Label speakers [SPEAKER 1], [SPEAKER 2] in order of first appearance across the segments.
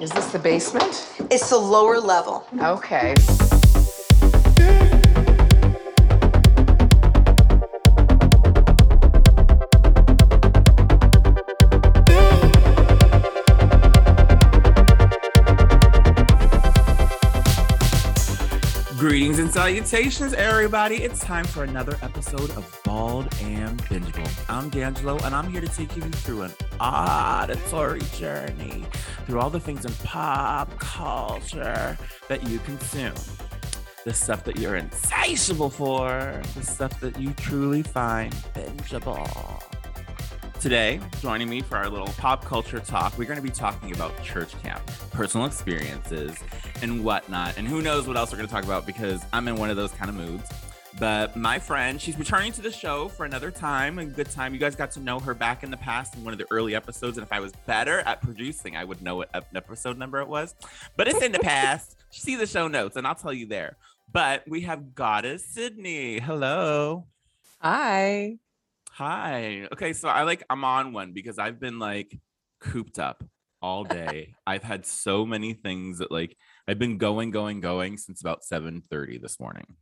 [SPEAKER 1] Is this the basement?
[SPEAKER 2] It's the lower level.
[SPEAKER 1] Okay.
[SPEAKER 3] Greetings and salutations, everybody. It's time for another episode of Bald and Bingeable. I'm D'Angelo, and I'm here to take you through an auditory journey through all the things in pop culture that you consume. The stuff that you're insatiable for, the stuff that you truly find bingeable. Today, joining me for our little pop culture talk, we're going to be talking about church camp, personal experiences, and whatnot. And who knows what else we're going to talk about because I'm in one of those kind of moods. But my friend, she's returning to the show for another time, a good time. You guys got to know her back in the past in one of the early episodes. And if I was better at producing, I would know what episode number it was. But it's in the past. See the show notes, and I'll tell you there. But we have Goddess Sydney. Hello.
[SPEAKER 4] Hi.
[SPEAKER 3] Hi. Okay, so I like I'm on one because I've been like cooped up all day. I've had so many things that like I've been going, going, going since about 7:30 this morning.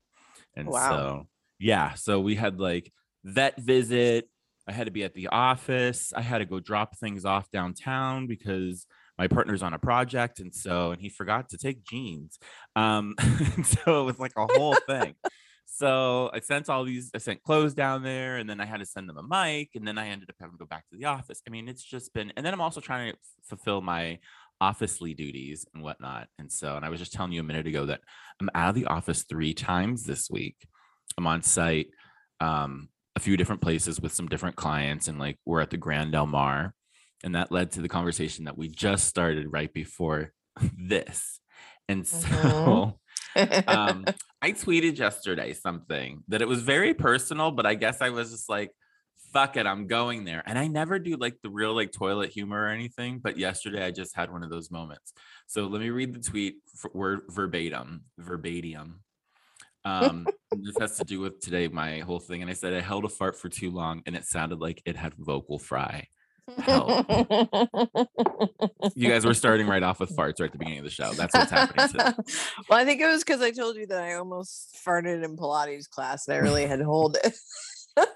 [SPEAKER 3] And wow. so yeah, so we had like vet visit. I had to be at the office. I had to go drop things off downtown because my partner's on a project and so and he forgot to take jeans. Um so it was like a whole thing. So I sent all these, I sent clothes down there and then I had to send them a mic and then I ended up having to go back to the office. I mean, it's just been, and then I'm also trying to fulfill my officely duties and whatnot. And so, and I was just telling you a minute ago that I'm out of the office three times this week. I'm on site, um, a few different places with some different clients and like we're at the Grand Del Mar. And that led to the conversation that we just started right before this. And so mm-hmm um, I tweeted yesterday something that it was very personal, but I guess I was just like, fuck it, I'm going there. And I never do like the real like toilet humor or anything, but yesterday I just had one of those moments. So let me read the tweet for word verbatim, verbatim. Um, this has to do with today, my whole thing. And I said I held a fart for too long and it sounded like it had vocal fry you guys were starting right off with farts right at the beginning of the show. That's what's happening today.
[SPEAKER 4] well, I think it was because I told you that I almost farted in Pilates class and I really had to hold it.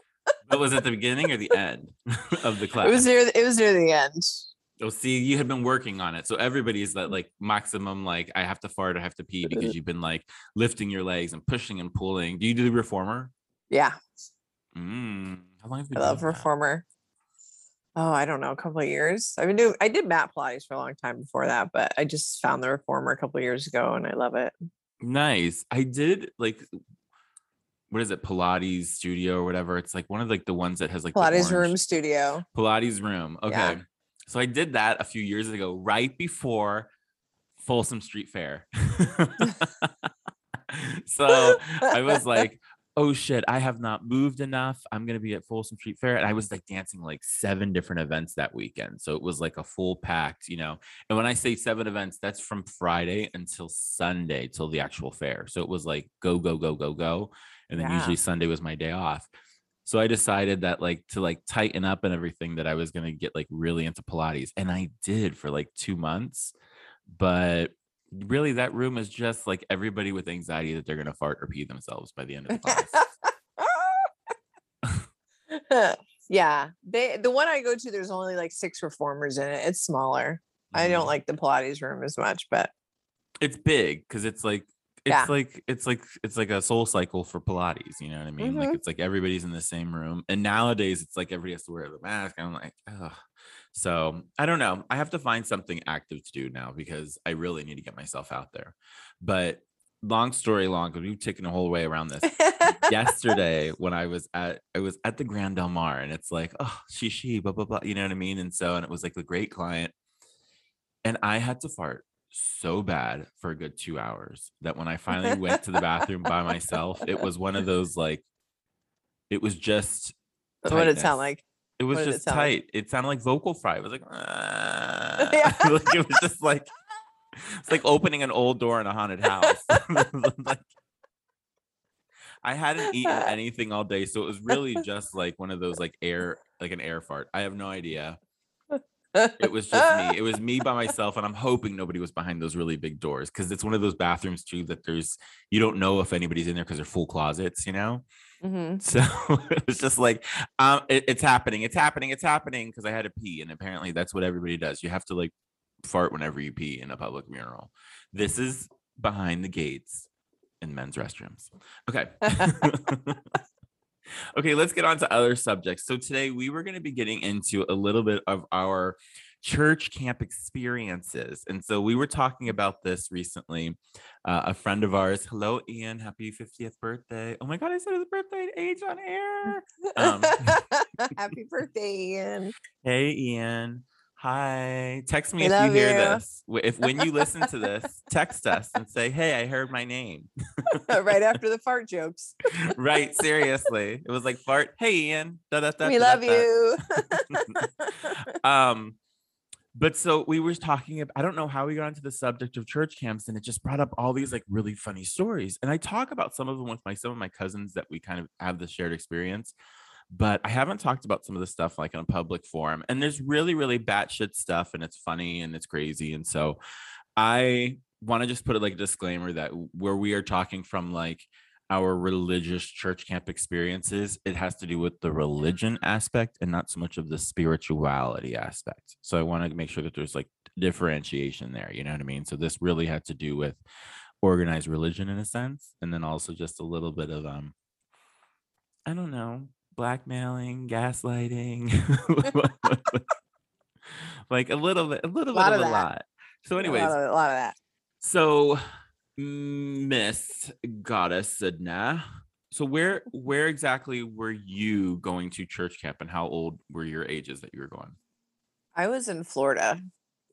[SPEAKER 3] was it the beginning or the end of the class?
[SPEAKER 4] It was near. It was near the end.
[SPEAKER 3] Oh, see, you had been working on it. So everybody's that like maximum, like I have to fart, I have to pee because you've been like lifting your legs and pushing and pulling. Do you do the reformer?
[SPEAKER 4] Yeah.
[SPEAKER 3] Mm, how long have you
[SPEAKER 4] I love reformer oh, I don't know, a couple of years. I've been doing, I did mat Pilates for a long time before that, but I just found the reformer a couple of years ago and I love it.
[SPEAKER 3] Nice. I did like, what is it, Pilates studio or whatever? It's like one of like the ones that has like
[SPEAKER 4] Pilates room studio.
[SPEAKER 3] Pilates room. Okay. Yeah. So I did that a few years ago, right before Folsom Street Fair. so I was like, oh shit, I have not moved enough. I'm gonna be at Folsom Street Fair. And I was like dancing like seven different events that weekend. So it was like a full packed, you know. And when I say seven events, that's from Friday until Sunday till the actual fair. So it was like go, go, go, go, go. And then yeah. usually Sunday was my day off. So I decided that like to like tighten up and everything that I was gonna get like really into Pilates. And I did for like two months. But really that room is just like everybody with anxiety that they're going to fart or pee themselves by the end of the
[SPEAKER 4] class. yeah, they the one I go to there's only like six reformers in it. It's smaller. Mm-hmm. I don't mm-hmm. like the Pilates room as much, but
[SPEAKER 3] it's big cuz it's like it's yeah. like it's like it's like a soul cycle for Pilates, you know what I mean? Mm-hmm. Like it's like everybody's in the same room. And nowadays it's like everybody has to wear the mask. I'm like, oh so I don't know. I have to find something active to do now because I really need to get myself out there. But long story long, because we've taken a whole way around this. Yesterday, when I was at I was at the Grand Del Mar, and it's like, oh, she, she, blah, blah, blah. You know what I mean? And so, and it was like the great client. And I had to fart so bad for a good two hours that when I finally went to the bathroom by myself, it was one of those like it was just
[SPEAKER 4] what did it sound like?
[SPEAKER 3] It was just it tight. Like? It sounded like vocal fry. It was like, ah. yeah. like it was just like it's like opening an old door in a haunted house. like, I hadn't eaten anything all day, so it was really just like one of those like air, like an air fart. I have no idea. It was just me. It was me by myself, and I'm hoping nobody was behind those really big doors because it's one of those bathrooms too that there's you don't know if anybody's in there because they're full closets, you know.
[SPEAKER 4] Mhm.
[SPEAKER 3] So it was just like, um, it- it's happening, it's happening, it's happening because I had to pee, and apparently that's what everybody does. You have to like fart whenever you pee in a public mural. This is behind the gates in men's restrooms. Okay. okay, let's get on to other subjects. So today we were going to be getting into a little bit of our church camp experiences. And so we were talking about this recently. Uh, a friend of ours, hello, Ian, happy 50th birthday. Oh my God, I said his birthday age on air. Um,
[SPEAKER 4] Happy birthday, Ian.
[SPEAKER 3] Hey, Ian. Hi. Text me
[SPEAKER 4] I
[SPEAKER 3] if you hear
[SPEAKER 4] you.
[SPEAKER 3] this. If when you listen to this, text us and say, "Hey, I heard my name."
[SPEAKER 4] right after the fart jokes.
[SPEAKER 3] right? Seriously, it was like fart. Hey, Ian. Da, da, da,
[SPEAKER 4] we
[SPEAKER 3] da,
[SPEAKER 4] love
[SPEAKER 3] da, da."
[SPEAKER 4] you.
[SPEAKER 3] um but so we were talking about i don't know how we got into the subject of church camps and it just brought up all these like really funny stories and i talk about some of them with my some of my cousins that we kind of have this shared experience but i haven't talked about some of the stuff like in a public forum and there's really really batshit stuff and it's funny and it's crazy and so i want to just put it like a disclaimer that where we are talking from like our religious church camp experiences, it has to do with the religion aspect and not so much of the spirituality aspect. So I want to make sure that there's like differentiation there. You know what I mean? So this really had to do with organized religion in a sense, and then also just a little bit of um, I don't know, blackmailing, gaslighting, like a little bit, a little bit of
[SPEAKER 4] of
[SPEAKER 3] a lot. So, anyways,
[SPEAKER 4] a, lot of, a lot of that.
[SPEAKER 3] so, Miss Goddess Sydney, so where where exactly were you going to church camp, and how old were your ages that you were going?
[SPEAKER 4] I was in Florida.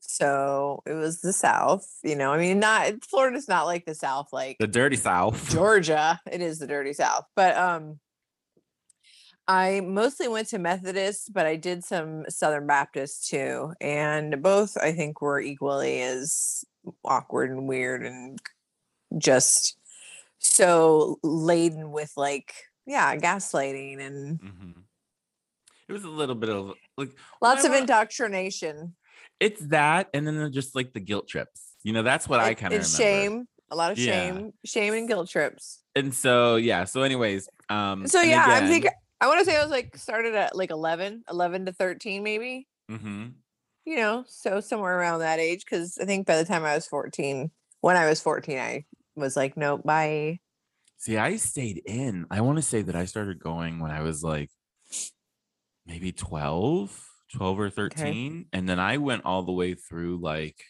[SPEAKER 4] So it was the South, you know. I mean, not Florida's not like the South, like
[SPEAKER 3] The dirty South.
[SPEAKER 4] Georgia. It is the dirty South. But um I mostly went to Methodist, but I did some Southern Baptist too. And both I think were equally as awkward and weird and just so laden with like, yeah, gaslighting and
[SPEAKER 3] Mhm. It was a little bit of like
[SPEAKER 4] lots of indoctrination.
[SPEAKER 3] it's that, and then just like the guilt trips. You know, that's what I kind of remember.
[SPEAKER 4] shame, a lot of
[SPEAKER 3] Yeah.
[SPEAKER 4] shame, shame and guilt trips.
[SPEAKER 3] And so yeah. So anyways, um.
[SPEAKER 4] So yeah, I
[SPEAKER 3] again-
[SPEAKER 4] think I want to say I was like started at like 11, 11 to 13 maybe.
[SPEAKER 3] Mhm.
[SPEAKER 4] you know, so somewhere around that age. Cause I think by the time I was 14, when I was 14, I was like, nope, bye.
[SPEAKER 3] See, I stayed in. I want to say that I started going when I was like maybe 12, 12 or 13. And then I went all the way through like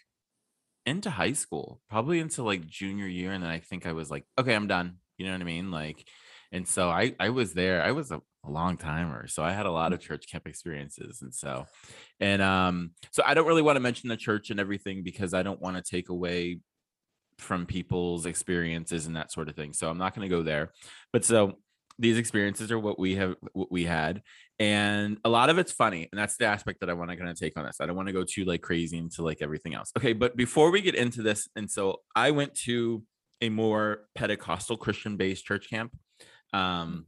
[SPEAKER 3] into high school, probably into like junior year. And then I think I was like, okay, I'm done. You know what I mean? Like, and so I I was there. I was a, a long timer. So I had a lot of church camp experiences. And so, and um, so I don't really want to mention the church and everything because I don't want to take away from people's experiences and that sort of thing. So I'm not going to go there. But so these experiences are what we have what we had and a lot of it's funny and that's the aspect that i want to kind of take on this i don't want to go too like crazy into like everything else okay but before we get into this and so i went to a more pentecostal christian based church camp um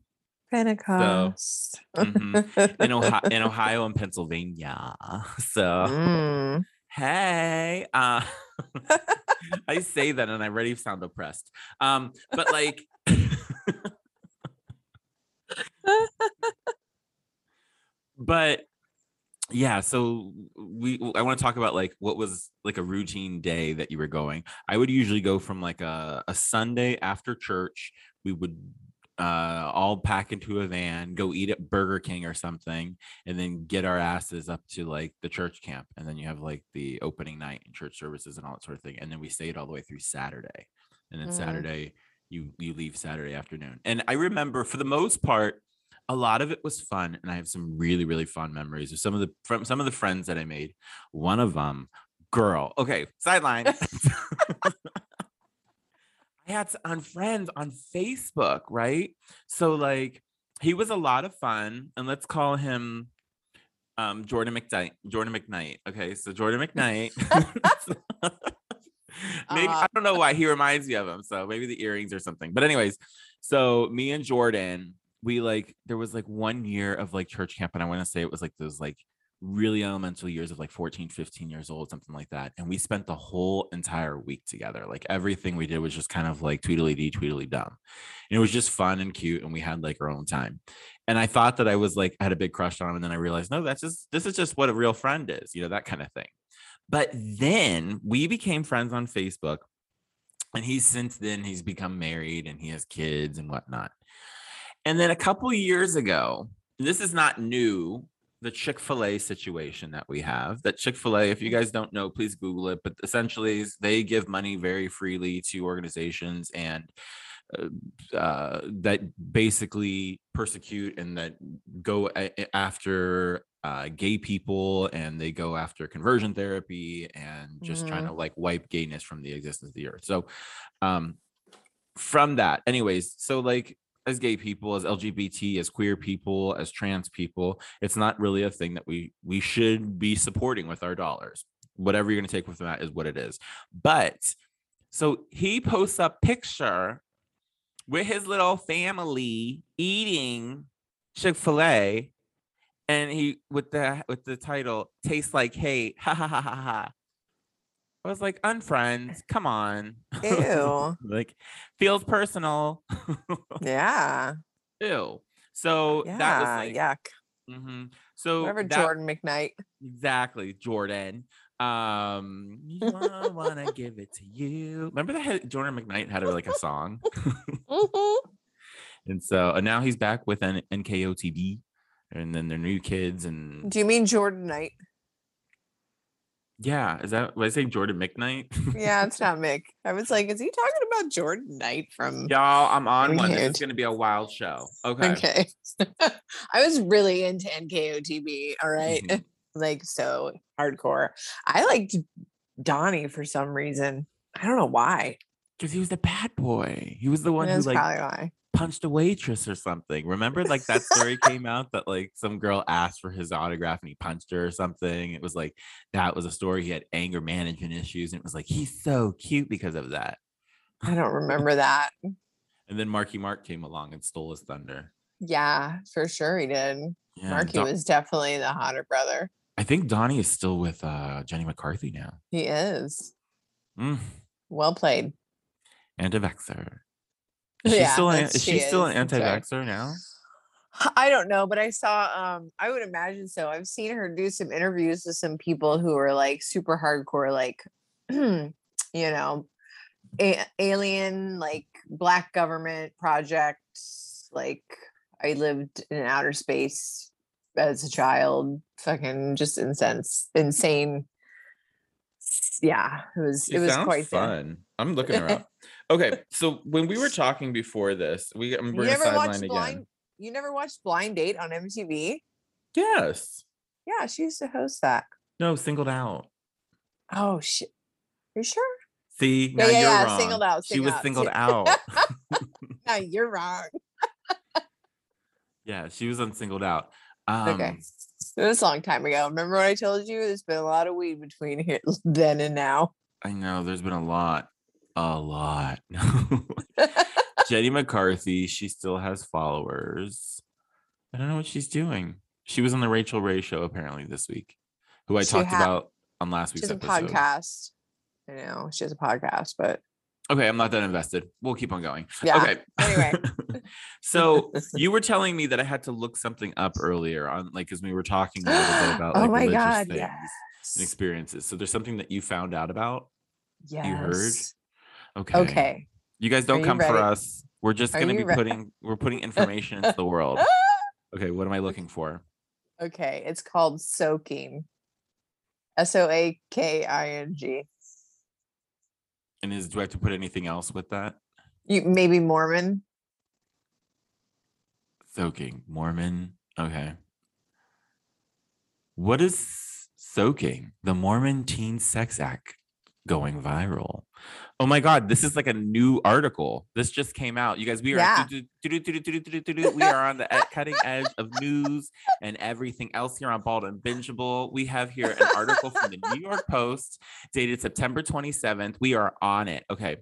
[SPEAKER 4] Pentecost.
[SPEAKER 3] mhm, in ohio in ohio and pennsylvania so
[SPEAKER 4] Mm.
[SPEAKER 3] hey uh i say that and i already sound oppressed um but like but yeah so we i want to talk about like what was like a routine day that you were going i would usually go from like a, a sunday after church we would uh all pack into a van go eat at burger king or something and then get our asses up to like the church camp and then you have like the opening night and church services and all that sort of thing and then we stayed all the way through saturday and then
[SPEAKER 4] Mm.
[SPEAKER 3] saturday you you leave saturday afternoon and i remember for the most part a lot of it was fun and i have some really really fun memories of some of the from some of the friends that i made one of them girl okay sideline i had on friends on facebook right? So like he was a lot of fun and let's call him um jordan mcknight jordan mcknight okay? So jordan mcknight. Maybe
[SPEAKER 4] Uh,
[SPEAKER 3] i don't know why he reminds me of him so maybe the earrings or something. But anyways so me and jordan we like there was like one year of like church camp and i want to say it was like those like really elemental years of like 14, 15 years old, something like that. And we spent the whole entire week together. Like everything we did was just kind of like tweedly dee, tweedly dumb. And it was just fun and cute. And we had like our own time. And I thought that I was like, I had a big crush on him. And then I realized, no, that's just, this is just what a real friend is, you know, that kind of thing. But then we became friends on Facebook. And he's since then, he's become married and he has kids and whatnot. And then a couple years ago, this is not new, the Chick fil A situation that we have. That Chick fil A, if you guys don't know, please Google it. But essentially, they give money very freely to organizations and uh, uh, that basically persecute and that go a- after uh, gay people and they go after conversion therapy and just trying to like wipe gayness from the existence of the earth. So, um, from that, anyways, so like as gay people, as LGBT, as queer people, as trans people, it's not really a thing that we we should be supporting with our dollars. Whatever you're going to take with that is what it is. But so he posts a picture with his little family eating Chick-fil-A and he with the with the title tastes like hate ha ha ha ha ha i was like unfriend come on
[SPEAKER 4] Ew.
[SPEAKER 3] like feels personal
[SPEAKER 4] Yeah.
[SPEAKER 3] ew so
[SPEAKER 4] Yeah.
[SPEAKER 3] that was like
[SPEAKER 4] yuck.
[SPEAKER 3] mhm. so
[SPEAKER 4] Whatever,
[SPEAKER 3] that-
[SPEAKER 4] Jordan McKnight.
[SPEAKER 3] exactly jordan um I wanna give it to you remember that jordan mcknight had like a song
[SPEAKER 4] Mhm.
[SPEAKER 3] and so and now he's back with an NKOTB and then their new kids and
[SPEAKER 4] Do you mean Jordan Knight?
[SPEAKER 3] Yeah, is that was I saying Jordan McKnight?
[SPEAKER 4] Yeah, it's not Mick. I was like, is he talking about Jordan Knight from?
[SPEAKER 3] Y'all, I'm on one. This is gonna be a wild show. Okay.
[SPEAKER 4] Okay. I was really into NKOTB. All right.
[SPEAKER 3] Mhm.
[SPEAKER 4] like so hardcore. I liked Donnie for some reason. I don't know why.
[SPEAKER 3] Because he was the bad boy. He was the one who like
[SPEAKER 4] why.
[SPEAKER 3] Punched a waitress or something. Remember, like that story came out that like some girl asked for his autograph and he punched her or something. It was like that was a story. He had anger management issues, and it was like he's so cute because of that.
[SPEAKER 4] I don't remember that.
[SPEAKER 3] And then Marky Mark came along and stole his thunder.
[SPEAKER 4] Yeah, for sure he did.
[SPEAKER 3] Yeah,
[SPEAKER 4] Marky
[SPEAKER 3] Don-
[SPEAKER 4] was definitely the hotter brother.
[SPEAKER 3] I think Donnie is still with uh Jenny McCarthy now.
[SPEAKER 4] He is.
[SPEAKER 3] Mm,
[SPEAKER 4] Well played.
[SPEAKER 3] anti-vaxxer. Is she
[SPEAKER 4] Yeah,
[SPEAKER 3] still an, is
[SPEAKER 4] she
[SPEAKER 3] she still an
[SPEAKER 4] is,
[SPEAKER 3] anti-vaxxer now?
[SPEAKER 4] I don't know, but I saw um I would imagine so. I've seen her do some interviews with some people who are like super hardcore like you know a- alien like black government projects like I lived in outer space as a child fucking just incense insane yeah it was
[SPEAKER 3] She
[SPEAKER 4] it was quite the-
[SPEAKER 3] fun. I'm looking her up. Okay, so when we were talking before this, we I'm
[SPEAKER 4] you never watched
[SPEAKER 3] sideline
[SPEAKER 4] blind
[SPEAKER 3] again.
[SPEAKER 4] you never watched blind date on mtv
[SPEAKER 3] Yes.
[SPEAKER 4] yeah she used to host that
[SPEAKER 3] No, singled out.
[SPEAKER 4] Oh shit. Are you sure?
[SPEAKER 3] See,
[SPEAKER 4] Yeah,
[SPEAKER 3] now
[SPEAKER 4] yeah,
[SPEAKER 3] you're
[SPEAKER 4] yeah,
[SPEAKER 3] wrong.
[SPEAKER 4] singled out,
[SPEAKER 3] She was
[SPEAKER 4] singled
[SPEAKER 3] singled
[SPEAKER 4] out.
[SPEAKER 3] out.
[SPEAKER 4] No, you're wrong.
[SPEAKER 3] yeah, she was on singled out. Um,
[SPEAKER 4] okay. It was a long time ago. Remember what I told you? There's been a lot of weed between here then and now.
[SPEAKER 3] I know there's been a lot, a lot. Jenny McCarthy, she still has followers. I don't know what she's doing. She was on the Rachael Ray show apparently this week, who I
[SPEAKER 4] She
[SPEAKER 3] talked
[SPEAKER 4] ha-
[SPEAKER 3] about on last week's episode.
[SPEAKER 4] podcast. I know she has a podcast, but
[SPEAKER 3] Okay, I'm not that invested. We'll keep on going.
[SPEAKER 4] Yeah,
[SPEAKER 3] Okay.
[SPEAKER 4] anyway.
[SPEAKER 3] so you were telling me that I had to look something up earlier on, like, because we were talking a little bit about oh like
[SPEAKER 4] oh my
[SPEAKER 3] religious
[SPEAKER 4] god,
[SPEAKER 3] things
[SPEAKER 4] yes.
[SPEAKER 3] and experiences. So there's something that you found out about.
[SPEAKER 4] Yes.
[SPEAKER 3] You heard? Okay.
[SPEAKER 4] Okay.
[SPEAKER 3] You guys don't
[SPEAKER 4] you
[SPEAKER 3] come for us. We're just
[SPEAKER 4] Are
[SPEAKER 3] gonna be
[SPEAKER 4] re-
[SPEAKER 3] putting we're putting information into the world. Okay, what am I looking for?
[SPEAKER 4] okay. It's called soaking. S O A K I N G.
[SPEAKER 3] And is do I have to put anything else with that?
[SPEAKER 4] You maybe Mormon.
[SPEAKER 3] Soaking. Mormon. Okay. What is soaking? The Mormon teen sex act going viral. Oh my God, this is like a new article. This just came out. You guys, we are we are on the cutting edge of news and everything else here on Bald and Bingeable. We have here an article from the New York Post dated September 27th. We are on it. Okay.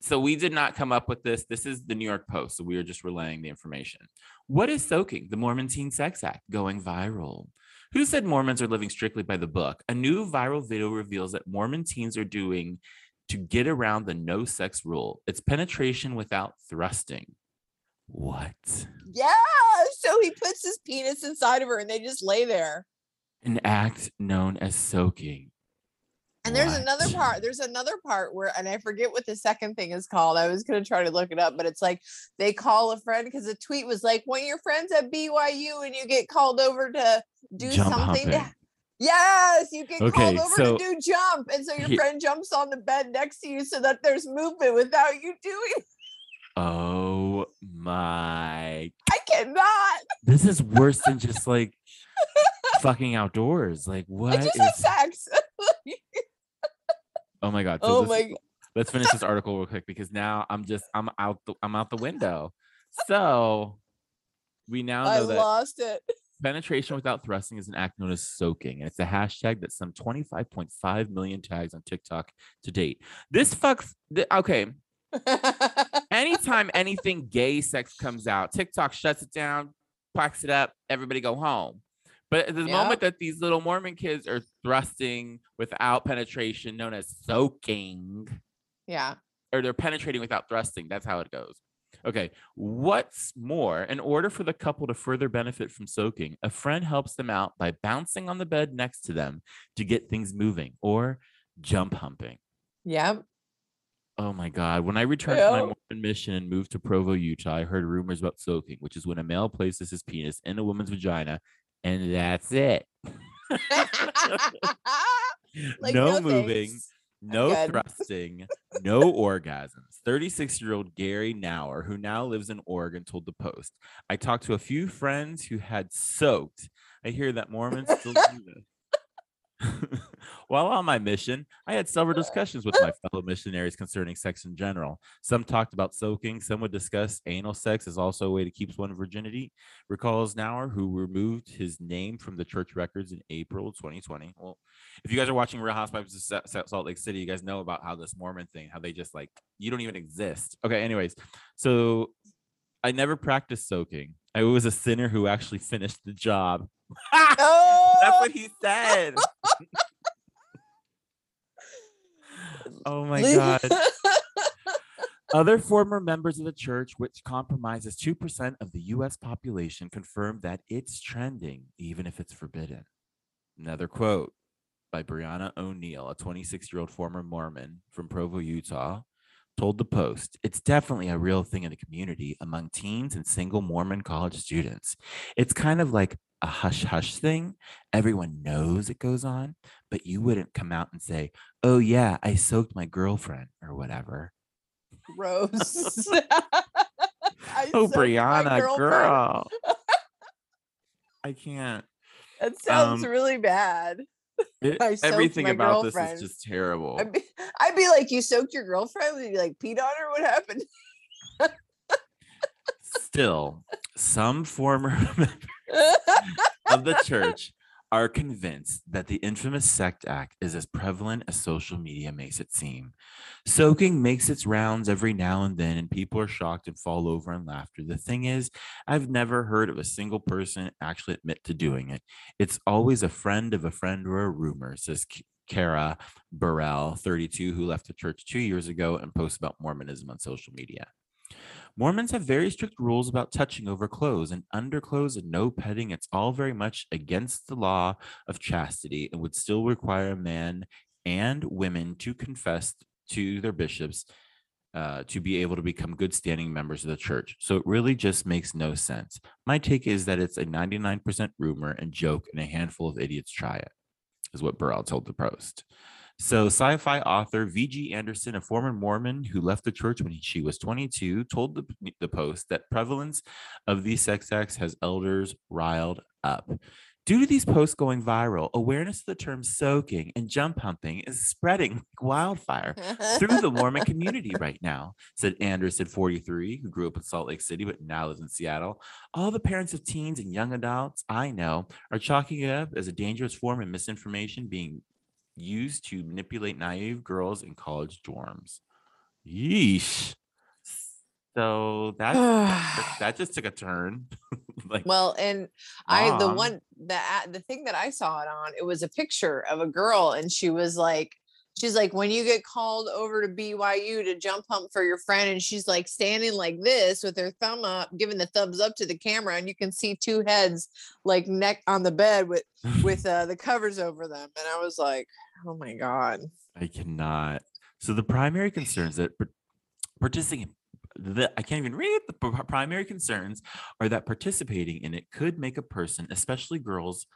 [SPEAKER 3] So we did not come up with this. This is the New York Post. So we are just relaying the information. What is soaking the Mormon teen sex act going viral? Who said Mormons are living strictly by the book? A new viral video reveals that Mormon teens are doing to get around the no sex rule. It's penetration without thrusting. What?
[SPEAKER 4] Yeah. So he puts his penis inside of her and they just lay there.
[SPEAKER 3] An act known as soaking.
[SPEAKER 4] And there's another part. There's another part where, and I forget what the second thing is called. I was gonna try to look it up, but it's like they call a friend because the tweet was like, when your friends at BYU and you get called over to do
[SPEAKER 3] Jump
[SPEAKER 4] something. To, yes, you get
[SPEAKER 3] Okay,
[SPEAKER 4] called over
[SPEAKER 3] so-
[SPEAKER 4] to do jump, and so your
[SPEAKER 3] He-
[SPEAKER 4] friend jumps on the bed next to you so that there's movement without you doing.
[SPEAKER 3] Oh my.
[SPEAKER 4] I cannot.
[SPEAKER 3] This is worse than just like fucking outdoors. Like,
[SPEAKER 4] I
[SPEAKER 3] what
[SPEAKER 4] just
[SPEAKER 3] is.
[SPEAKER 4] had sex.
[SPEAKER 3] Oh my God. So
[SPEAKER 4] oh
[SPEAKER 3] this-
[SPEAKER 4] my.
[SPEAKER 3] let's finish this article real quick because now I'm just I'm out the I'm out the window. So we now
[SPEAKER 4] I
[SPEAKER 3] know that
[SPEAKER 4] lost it.
[SPEAKER 3] penetration without thrusting is an act known as soaking, and it's a hashtag that's some 25.5 million tags on TikTok to date. This fucks. th- Okay, anytime anything gay sex comes out, TikTok shuts it down, packs it up, everybody go home. But at the moment that these little Mormon kids are thrusting without penetration, known as soaking,
[SPEAKER 4] yeah.
[SPEAKER 3] or they're penetrating without thrusting. That's how it goes. Okay. What's more, in order for the couple to further benefit from soaking, a friend helps them out by bouncing on the bed next to them to get things moving or jump humping.
[SPEAKER 4] Yep.
[SPEAKER 3] Oh my God. When I returned from my Mormon mission and moved to Provo, Utah, I heard rumors about soaking, which is when a male places his penis in a woman's vagina and that's it.
[SPEAKER 4] Like,
[SPEAKER 3] no, moving,
[SPEAKER 4] thanks.
[SPEAKER 3] no thrusting, no orgasms. 36 year old Gary Nauer, who now lives in Oregon, told the Post I talked to a few friends who had soaked. I hear that Mormons still do this. While on my mission, I had several discussions with my fellow missionaries concerning sex in general. Some talked about soaking, some would discuss anal sex as also a way to keep one's virginity. Recalls Nauer, who removed his name from the church records in April 2020. Well, if you guys are watching Real Housewives of Sa- Sa- Salt Lake City, you guys know about how this Mormon thing, how they just like you don't even exist. Okay, anyways, so I never practiced soaking. I was a sinner who actually finished the job.
[SPEAKER 4] Oh,
[SPEAKER 3] That's what he said. oh my god. Other former members of the church, which compromises 2% of the US population, confirmed that it's trending, even if it's forbidden. Another quote by Brianna O'Neill, a 26 year old former Mormon from Provo, Utah, told the Post it's definitely a real thing in the community among teens and single Mormon college students. It's kind of like a hush hush thing. Everyone knows it goes on, but you wouldn't come out and say, oh, yeah, I soaked my girlfriend or whatever.
[SPEAKER 4] Gross.
[SPEAKER 3] Oh, Brianna, girl. I can't.
[SPEAKER 4] That sounds
[SPEAKER 3] Um,
[SPEAKER 4] really bad.
[SPEAKER 3] It- everything about this
[SPEAKER 4] girlfriend.
[SPEAKER 3] is just terrible.
[SPEAKER 4] I'd be, I'd be like, you soaked your girlfriend? Would you like peed on her? What happened?
[SPEAKER 3] Still, some former members of the church are convinced that the infamous sect act is as prevalent as social media makes it seem. Soaking makes its rounds every now and then, and people are shocked and fall over in laughter. The thing is, I've never heard of a single person actually admit to doing it. It's always a friend of a friend or a rumor, says Kara Burrell, 32, who left the church two years ago and posts about Mormonism on social media. Mormons have very strict rules about touching over clothes and underclothes and no petting. It's all very much against the law of chastity and would still require a man and women to confess to their bishops uh, to be able to become good standing members of the church. So it really just makes no sense. My take is that it's a 99% rumor and joke, and a handful of idiots try it, is what Burrell told the Post. So, sci fi author V.G. Anderson, a former Mormon who left the church when she was 22, told the, the Post that prevalence of these sex acts has elders riled up. Due to these posts going viral, awareness of the term soaking and jump humping is spreading like wildfire through the Mormon community right now, said Anderson, 43, who grew up in Salt Lake City but now lives in Seattle. All the parents of teens and young adults I know are chalking it up as a dangerous form of misinformation being used to manipulate naive girls in college dorms. Yeesh. So that that just took a turn. like
[SPEAKER 4] well, and I the one the the thing that I saw it on, it was a picture of a girl, and she was like, she's like, when you get called over to BYU to jump hump for your friend, and she's like standing like this with her thumb up, giving the thumbs up to the camera, and you can see two heads like neck on the bed with with uh, the covers over them, and I was like, oh my god.
[SPEAKER 3] I cannot. So the primary concerns that participating, the, I can't even read the primary concerns are that participating in it could make a person, especially girls,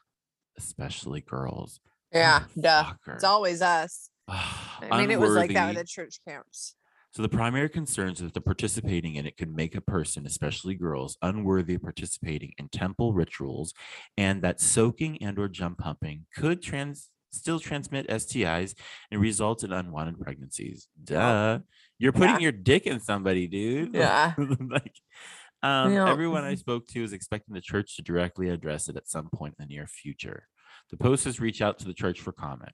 [SPEAKER 3] especially girls.
[SPEAKER 4] Yeah, duh. It's always us. I mean, it was like that with the church camps.
[SPEAKER 3] So the primary concerns is that participating in it could make a person, especially girls, unworthy of participating in temple rituals, and that soaking and or jump humping could trans still transmit STIs and result in unwanted pregnancies. Duh. You're putting
[SPEAKER 4] Yeah.
[SPEAKER 3] your dick in somebody, dude.
[SPEAKER 4] Yeah.
[SPEAKER 3] like um,
[SPEAKER 4] Yeah.
[SPEAKER 3] everyone I spoke to is expecting the church to directly address it at some point in the near future. The post has reached out to the church for comment.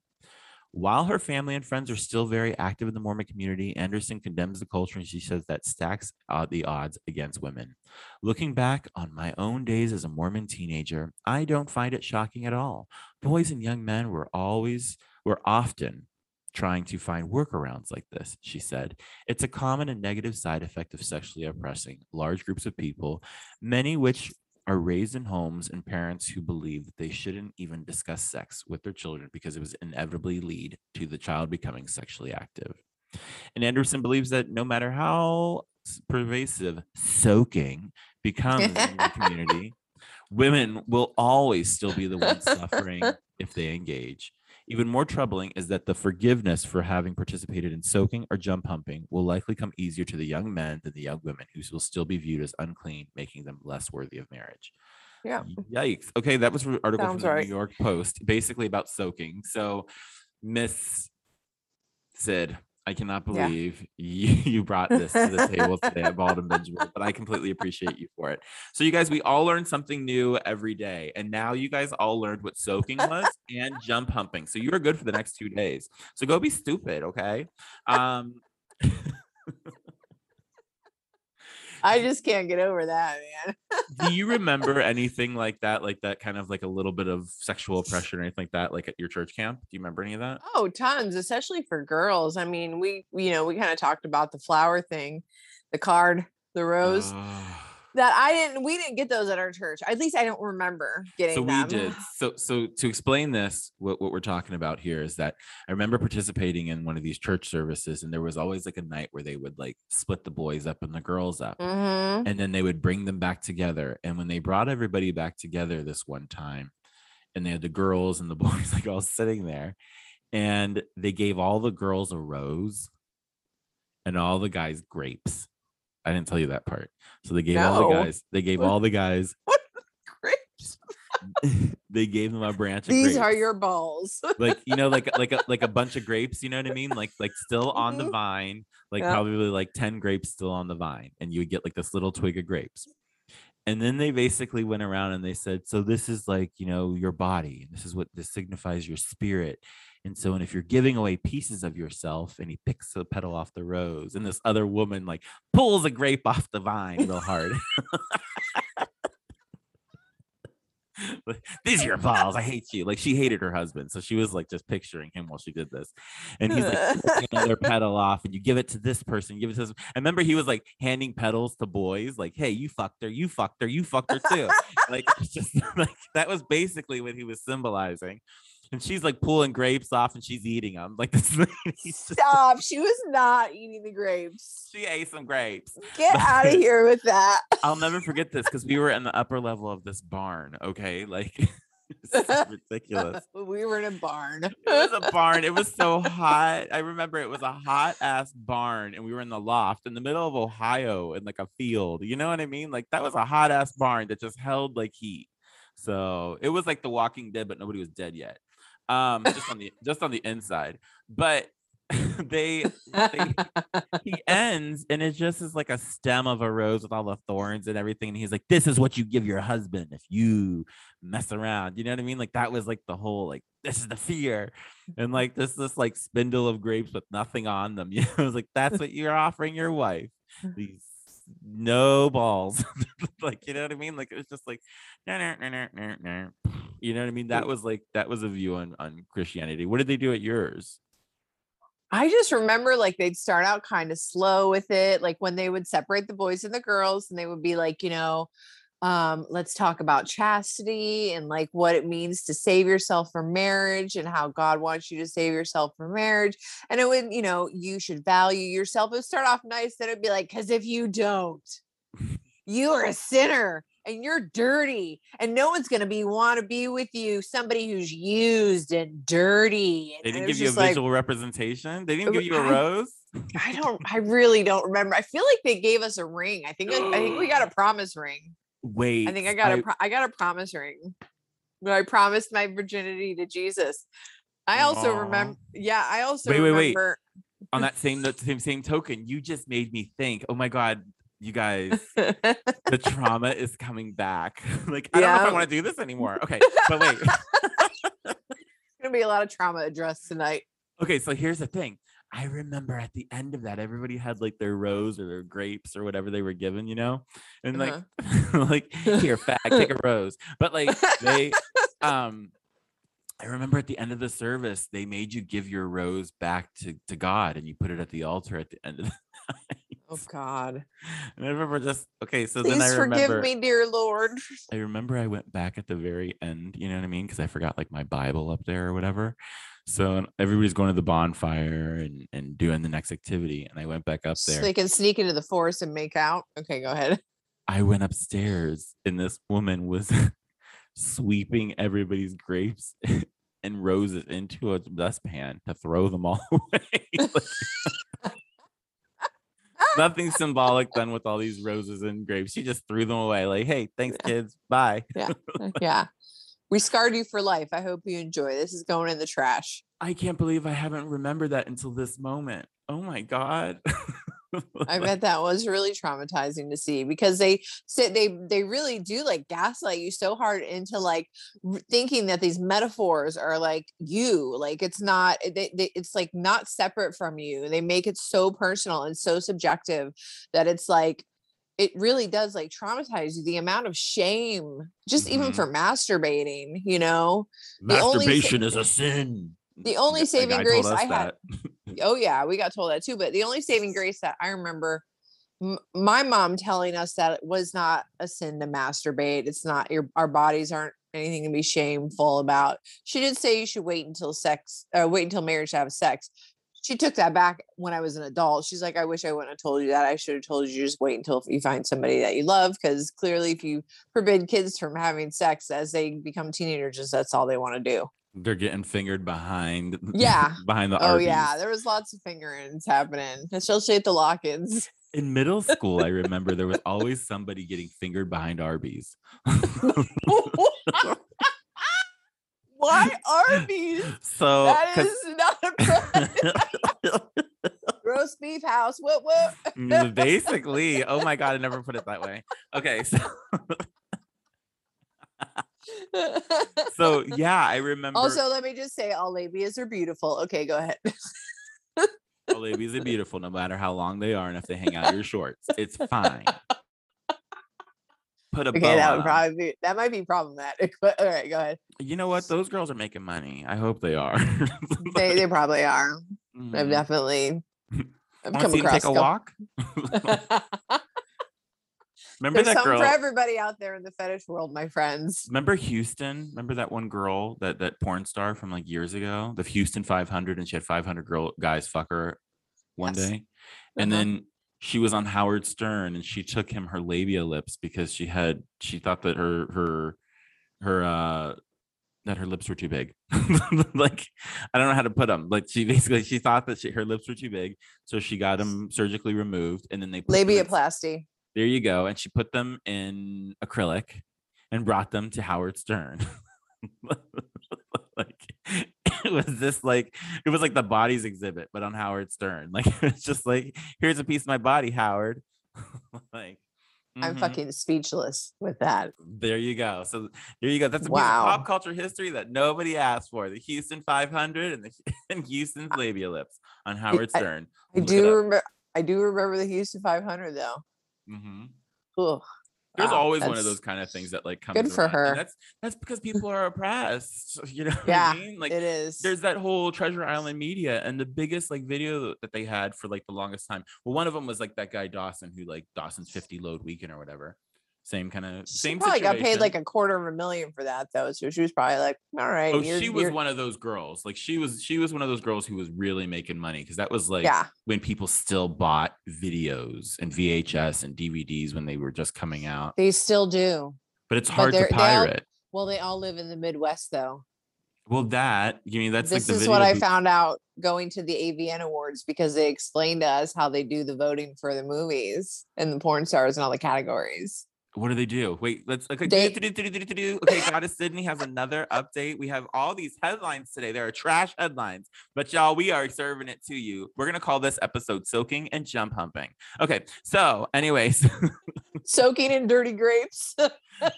[SPEAKER 3] While her family and friends are still very active in the Mormon community, Anderson condemns the culture and she says that stacks uh, the odds against women. Looking back on my own days as a Mormon teenager, I don't find it shocking at all. Boys and young men were always, were often trying to find workarounds like this, she said. It's a common and negative side effect of sexually oppressing large groups of people, many which are raised in homes and parents who believe that they shouldn't even discuss sex with their children because it was inevitably lead to the child becoming sexually active. And Anderson believes that no matter how pervasive soaking becomes in the community, women will always still be the ones suffering if they engage. Even more troubling is that the forgiveness for having participated in soaking or jump humping will likely come easier to the young men than the young women who will still be viewed as unclean, making them less worthy of marriage.
[SPEAKER 4] Yeah.
[SPEAKER 3] Yikes. Okay, that was an article
[SPEAKER 4] Sounds
[SPEAKER 3] from the
[SPEAKER 4] right.
[SPEAKER 3] New York Post, basically about soaking. So, Miss Sid, I cannot
[SPEAKER 4] Yeah.
[SPEAKER 3] believe you, you brought this to the table today at Bald and Benjamin, but I completely appreciate you for it. So, you guys, we all learn something new every day. And now you guys all learned what soaking was and jump humping. So, you are good for the next two days. So, go be stupid, okay? Um,
[SPEAKER 4] I just can't get over that, man.
[SPEAKER 3] do you remember anything like that, like that kind of like a little bit of sexual oppression or anything like that, like at your church camp? Do you remember any of that?
[SPEAKER 4] Oh, tons, especially for girls. I mean, we, you know, we kind of talked about the flower thing, the card, the rose. That I didn't, we didn't get those at our church. At least I don't remember getting
[SPEAKER 3] so we did so so to explain this what, what we're talking about here is that i remember participating in one of these church services and there was always like a night where they would like split the boys up and the girls up
[SPEAKER 4] Mhm.
[SPEAKER 3] and then they would bring them back together and when they brought everybody back together this one time and they had the girls and the boys like all sitting there and they gave all the girls a rose and all the guys grapes i didn't tell you that part so they gave all the guys they gave all the guys What
[SPEAKER 4] Grapes.
[SPEAKER 3] they gave them a branch of
[SPEAKER 4] These are your balls.
[SPEAKER 3] like you know like like a like a bunch of grapes you know what i mean like like still on the
[SPEAKER 4] Mhm.
[SPEAKER 3] vine like
[SPEAKER 4] Yeah.
[SPEAKER 3] probably like 10 grapes still on the vine and you would get like this little twig of grapes and then they basically went around and they said so this is like you know your body this is what this signifies your spirit and so and if you're giving away pieces of yourself and he picks the petal off the rose and this other woman like pulls a grape off the vine real hard. These are your balls i hate you. Like she hated her husband so she was like just picturing him while she did this. And he's like another petal off and you give it to this person give it to this I remember he was like handing petals to boys like hey you fucked her you fucked her you fucked her too. Like just like that was basically what he was symbolizing and she's like pulling grapes off and she's eating them like this just-
[SPEAKER 4] Stop. She was not eating the grapes.
[SPEAKER 3] she ate some grapes
[SPEAKER 4] Get out of here with that.
[SPEAKER 3] I'll never forget this because we were in the upper level of this barn okay like ridiculous
[SPEAKER 4] we were in a barn.
[SPEAKER 3] It was a barn. It was so hot. I remember it was a hot ass barn, and we were in the loft in the middle of Ohio in like a field. You know what I mean? Like that was a hot ass barn that just held like heat. So it was like The Walking Dead, but nobody was dead yet. Um, just on the just on the inside. But they he ends and it just is like a stem of a rose with all the thorns and everything. And he's like, This is what you give your husband if you mess around. You know what I mean? Like that was like the whole like this is the fear. And like this this like spindle of grapes with nothing on them. You know, it was like that's what you're offering your wife. These no balls. like, you know what I mean? Like it was just like, nah, nah, nah, you know what I mean? That was like that was a view on on Christianity. What did they do at yours?
[SPEAKER 4] I just remember like they'd start out kind of slow with it, like when they would separate the boys and the girls, and they would be like, you know, um, let's talk about chastity and like what it means to save yourself for marriage and how God wants you to save yourself for marriage. And it would, you know, you should value yourself. It would start off nice, then it'd be like, because if you don't, you are a sinner and you're dirty and no one's going to be want to be with you somebody who's used and dirty and
[SPEAKER 3] They didn't give you a
[SPEAKER 4] just like,
[SPEAKER 3] visual representation. They didn't give you a
[SPEAKER 4] I-
[SPEAKER 3] rose.
[SPEAKER 4] I don't. I really don't remember. I feel like they gave us a ring. I think. I think we got a promise ring.
[SPEAKER 3] Wait,
[SPEAKER 4] I think I got a. Pro- I got a promise ring. Where I promised my virginity to Jesus. I also
[SPEAKER 3] Aw.
[SPEAKER 4] remember. Yeah, I also
[SPEAKER 3] Wait, wait, wait.
[SPEAKER 4] remember.
[SPEAKER 3] on that same note, same same token. You just made me think. Oh my god, you guys, the trauma is coming back. like I don't know if I want to do this anymore. Okay, but wait.
[SPEAKER 4] gonna be a lot of trauma addressed tonight.
[SPEAKER 3] Okay, so here's the thing. I remember at the end of that, everybody had like their rose or their grapes or whatever they were given, you know, and like, like here, fag, take a rose. But like they, um, I remember at the end of the service, they made you give your rose back to to God, and you put it at the altar at the end of the night.
[SPEAKER 4] Oh God!
[SPEAKER 3] And I remember just okay. So then I
[SPEAKER 4] Please forgive me, dear Lord.
[SPEAKER 3] I remember I went back at the very end. You know what I mean? Because I forgot like my Bible up there or whatever. So everybody's going to the bonfire and and doing the next activity, and I went back up there.
[SPEAKER 4] So they can sneak into the forest and make out. Okay, go ahead.
[SPEAKER 3] I went upstairs, and this woman was sweeping everybody's grapes and roses into a dustpan to throw them all away. Nothing symbolic done with all these roses and grapes. She just threw them away. Like, hey, thanks,
[SPEAKER 4] Yeah.
[SPEAKER 3] kids. Bye.
[SPEAKER 4] Uh, yeah, we scarred you for life. I hope you enjoy. This is going in the trash.
[SPEAKER 3] I can't believe I haven't remembered that until this moment. Oh my god.
[SPEAKER 4] I bet that was really traumatizing to see because they said they they really do like gaslight you so hard into like thinking that these metaphors are like you like it's not eh, they, they, it's like not separate from you they make it so personal and so subjective that it's like it really does like traumatize you the amount of shame just even
[SPEAKER 3] Mhm.
[SPEAKER 4] for masturbating you know only sa-
[SPEAKER 3] Masturbation is a sin.
[SPEAKER 4] the only saving grace I had- oh yeah we got told that too but the only saving grace that i remember m- my mom telling us that it was not a sin to masturbate it's not your our bodies aren't anything to be shameful about she did say you should wait until sex uh, wait until marriage to have sex she took that back when i was an adult she's like i wish i wouldn't have told you that i should have told you just wait until you find somebody that you love because clearly if you forbid kids from having sex as they become teenagers that's all they want to do
[SPEAKER 3] They're getting fingered behind.
[SPEAKER 4] Yeah.
[SPEAKER 3] behind the.
[SPEAKER 4] oh yeah there was lots of fingerings happening especially at the lock-ins
[SPEAKER 3] In middle school, I remember there was always somebody getting fingered behind Arby's.
[SPEAKER 4] Why Arby's?
[SPEAKER 3] so
[SPEAKER 4] that is not a roast beef house. What what?
[SPEAKER 3] Mm, basically oh my god i never put it that way okay so so yeah i remember
[SPEAKER 4] also, let me just say, all labias are beautiful. Okay, go ahead.
[SPEAKER 3] all labias are beautiful no matter how long they are and if they hang out your shorts it's fine put a
[SPEAKER 4] Okay, that
[SPEAKER 3] on
[SPEAKER 4] probably be that might be problematic. But all right, go ahead.
[SPEAKER 3] you know what those girls are making money i hope they are
[SPEAKER 4] They they probably are. I've
[SPEAKER 3] Mhm.
[SPEAKER 4] definitely I've come across
[SPEAKER 3] take a walk remember
[SPEAKER 4] There's
[SPEAKER 3] that girl
[SPEAKER 4] for everybody out there in the fetish world, my friends.
[SPEAKER 3] Remember Houston? Remember that one girl, that that porn star from like years ago, the Houston 500, and she had 500 girl guys fuck her one
[SPEAKER 4] Yes.
[SPEAKER 3] day, and
[SPEAKER 4] Uh-huh.
[SPEAKER 3] then she was on Howard Stern, and she took him her labia lips because she had she thought that her her her uh that her lips were too big. like I don't know how to put them. Like she basically she thought that she, her lips were too big, so she got them surgically removed, and then they
[SPEAKER 4] Labiaplasty.
[SPEAKER 3] there you go. And she put them in acrylic and brought them to Howard Stern. it was this like it was like the bodies exhibit, but on Howard Stern. Like it's just like, here's a piece of my body, Howard. like
[SPEAKER 4] I'm
[SPEAKER 3] mhm,
[SPEAKER 4] fucking speechless with that.
[SPEAKER 3] there you go. So there you go. That's a piece
[SPEAKER 4] Wow.
[SPEAKER 3] of pop culture history that nobody asked for. The Houston 500 and the and Houston's labia lips on Howard Stern.
[SPEAKER 4] I
[SPEAKER 3] it
[SPEAKER 4] do remember. I do remember the Houston 500 though.
[SPEAKER 3] hmm
[SPEAKER 4] Ugh.
[SPEAKER 3] There's
[SPEAKER 4] Wow,
[SPEAKER 3] always one of those kind of things that like comes
[SPEAKER 4] good for
[SPEAKER 3] around, and
[SPEAKER 4] her.
[SPEAKER 3] That's that's because people are oppressed. You know what
[SPEAKER 4] Yeah,
[SPEAKER 3] I mean? Like
[SPEAKER 4] it is.
[SPEAKER 3] there's that whole Treasure Island media, and the biggest like video that they had for like the longest time. Well, one of them was like that guy Dawson, who like Dawson's 50 load weekend or whatever. Same kind of
[SPEAKER 4] She
[SPEAKER 3] same.
[SPEAKER 4] probably got paid like a quarter of a million for that though. So she was probably like, all right.
[SPEAKER 3] Oh, she was one of those girls. Like she was, she was one of those girls who was really making money because that was like
[SPEAKER 4] yeah.
[SPEAKER 3] when people still bought videos and VHS and DVDs when they were just coming out.
[SPEAKER 4] They still do.
[SPEAKER 3] But it's
[SPEAKER 4] But
[SPEAKER 3] hard to
[SPEAKER 4] they're- they all-
[SPEAKER 3] pirate.
[SPEAKER 4] Well, they all live in the Midwest though.
[SPEAKER 3] Well, that you mean that's
[SPEAKER 4] this
[SPEAKER 3] like the
[SPEAKER 4] is what I found out going to the AVN Awards because they explained to us how they do the voting for the movies and the porn stars and all the categories.
[SPEAKER 3] What do they do? Wait, let's okay.
[SPEAKER 4] They-
[SPEAKER 3] do, do, do. Okay, Goddess Sydney has another update. We have all these headlines today. There are trash headlines, but y'all, we are serving it to you. We're gonna call this episode "Soaking and Jump Humping." Okay, so, anyways,
[SPEAKER 4] Soaking in dirty grapes.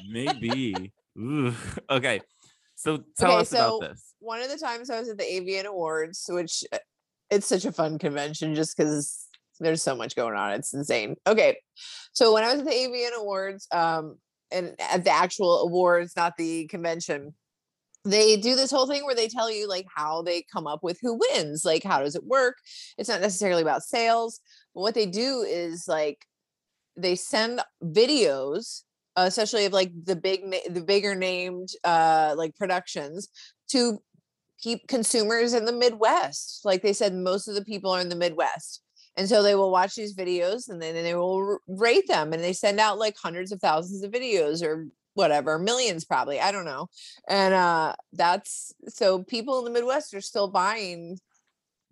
[SPEAKER 3] maybe. Ooh, Okay, so tell
[SPEAKER 4] Okay,
[SPEAKER 3] us
[SPEAKER 4] so-
[SPEAKER 3] about this.
[SPEAKER 4] One of the times I was at the AVN Awards, which uh, it's such a fun convention just because there's so much going on. It's insane. Okay. So when I was at the AVN Awards, um, and at the actual awards, not the convention, they do this whole thing where they tell you like how they come up with who wins, like how does it work? It's not necessarily about sales, but what they do is like they send videos, especially of like the big, the bigger named uh, like productions to keep consumers in the Midwest. Like they said, most of the people are in the Midwest. And so they will watch these videos and then they will rate them and they send out like hundreds of thousands of videos or whatever, millions probably, I don't know. And uh that's so people in the Midwest are still buying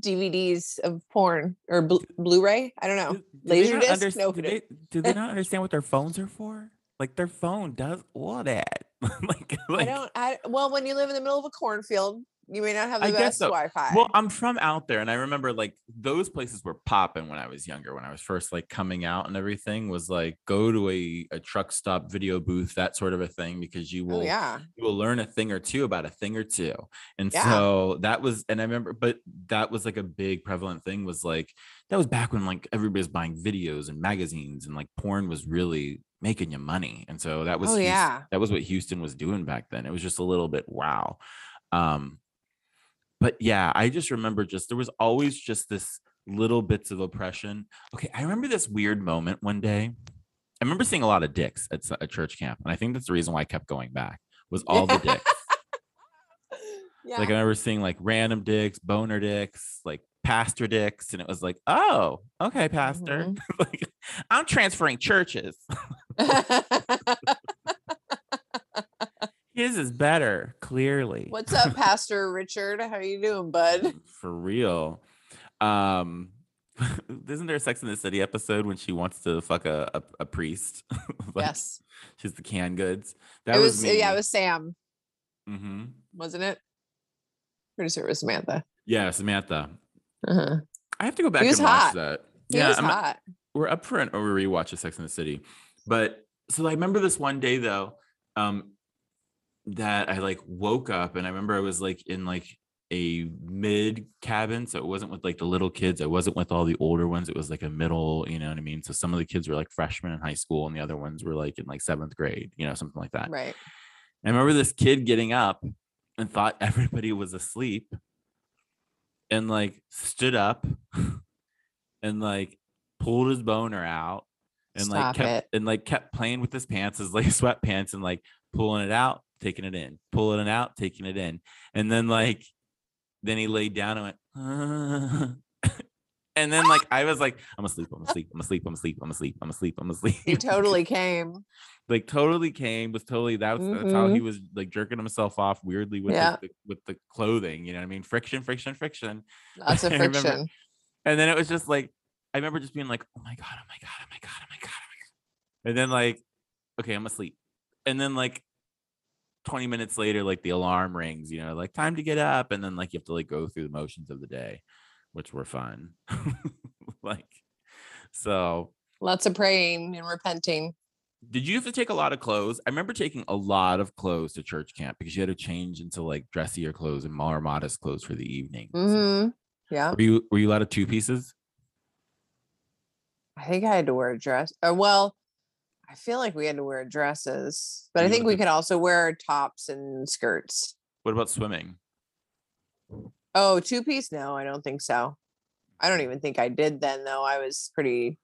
[SPEAKER 4] DVDs of porn or blu- Blu-ray. I don't know.
[SPEAKER 3] Do- do they not
[SPEAKER 4] Laserdisc? No
[SPEAKER 3] do they, do they not understand what their phones are for? Like their phone does all that. like,
[SPEAKER 4] I don't. I well, when you live in the middle of a cornfield, you may not have the
[SPEAKER 3] I
[SPEAKER 4] best
[SPEAKER 3] so.
[SPEAKER 4] Wi-Fi.
[SPEAKER 3] Well, I'm from out there, and I remember like those places were popping when I was younger. When I was first like coming out and everything was like go to a, a truck stop video booth, that sort of a thing, because you will
[SPEAKER 4] oh yeah,
[SPEAKER 3] you will learn a thing or two about a thing or two. And
[SPEAKER 4] Yeah.
[SPEAKER 3] so that was, and I remember, but that was like a big prevalent thing was like that was back when like everybody was buying videos and magazines and like porn was really making you money. And so that was
[SPEAKER 4] Oh,
[SPEAKER 3] Houston-
[SPEAKER 4] yeah.
[SPEAKER 3] that was what Houston was doing back then. It was just a little bit wow. Um, but yeah, I just remember just there was always just this little bits of oppression. Okay, I remember this weird moment one day. I remember seeing a lot of dicks at a church camp, and I think that's the reason why I kept going back. Was all the dicks.
[SPEAKER 4] yeah.
[SPEAKER 3] Like I remember seeing like random dicks, boner dicks, like pastor dicks, and it was like, oh, okay, pastor. Mm-hmm. like I'm transferring churches. His is better, clearly.
[SPEAKER 4] What's up, Pastor Richard? How you doing, bud?
[SPEAKER 3] For real. Um isn't there a Sex in the City episode when she wants to fuck a, a, a priest? Like,
[SPEAKER 4] yes,
[SPEAKER 3] She's the canned goods. That
[SPEAKER 4] it
[SPEAKER 3] was,
[SPEAKER 4] was. Yeah, it was Sam,
[SPEAKER 3] hmm
[SPEAKER 4] wasn't it? Pretty sure it was Samantha.
[SPEAKER 3] Yeah, Samantha.
[SPEAKER 4] Uh-huh.
[SPEAKER 3] I have to go back and
[SPEAKER 4] was
[SPEAKER 3] watch that.
[SPEAKER 4] He
[SPEAKER 3] yeah,
[SPEAKER 4] was
[SPEAKER 3] I'm-
[SPEAKER 4] hot.
[SPEAKER 3] we're up for an a rewatch of Sex in the City. But so I remember this one day though, um, that I like woke up and I remember I was like in like a mid cabin. So it wasn't with like the little kids. I wasn't with all the older ones. It was like a middle, you know what I mean? So some of the kids were like freshmen in high school and the other ones were like in like seventh grade, you know, something like that.
[SPEAKER 4] Right.
[SPEAKER 3] I remember this kid getting up and thought everybody was asleep and like stood up and like pulled his boner out and like kept
[SPEAKER 4] it.
[SPEAKER 3] and like kept playing with his pants, his like sweatpants and like pulling it out, taking it in, pulling it out, taking it in. And then like then he laid down and went and then like I was like, I'm asleep, I'm asleep, I'm asleep, I'm asleep, I'm asleep, I'm asleep, I'm asleep.
[SPEAKER 4] He totally came.
[SPEAKER 3] like totally came was totally that was that's how he mm-hmm. was like jerking himself off weirdly with
[SPEAKER 4] Yeah.
[SPEAKER 3] the, with the clothing you know what i mean friction friction friction
[SPEAKER 4] Lots of
[SPEAKER 3] I remember-
[SPEAKER 4] friction.
[SPEAKER 3] and then it was just like i remember just being like oh my god oh my god oh my god oh my god oh my god and then like okay i'm asleep and then like 20 minutes later like the alarm rings you know like time to get up and then like you have to like go through the motions of the day which were fun like so
[SPEAKER 4] Lots of praying and repenting.
[SPEAKER 3] did you have to take a lot of clothes? I remember taking a lot of clothes to church camp because you had to change into like dressier clothes and more modest clothes for the evening.
[SPEAKER 4] hmm Yeah.
[SPEAKER 3] Were you were you allowed to two pieces?
[SPEAKER 4] I think I had to wear a dress. Or well, I feel like we had to wear dresses, but I think we
[SPEAKER 3] to-
[SPEAKER 4] could also wear tops and skirts.
[SPEAKER 3] What about swimming?
[SPEAKER 4] Oh, two piece? No, I don't think so. I don't even think I did then though. I was pretty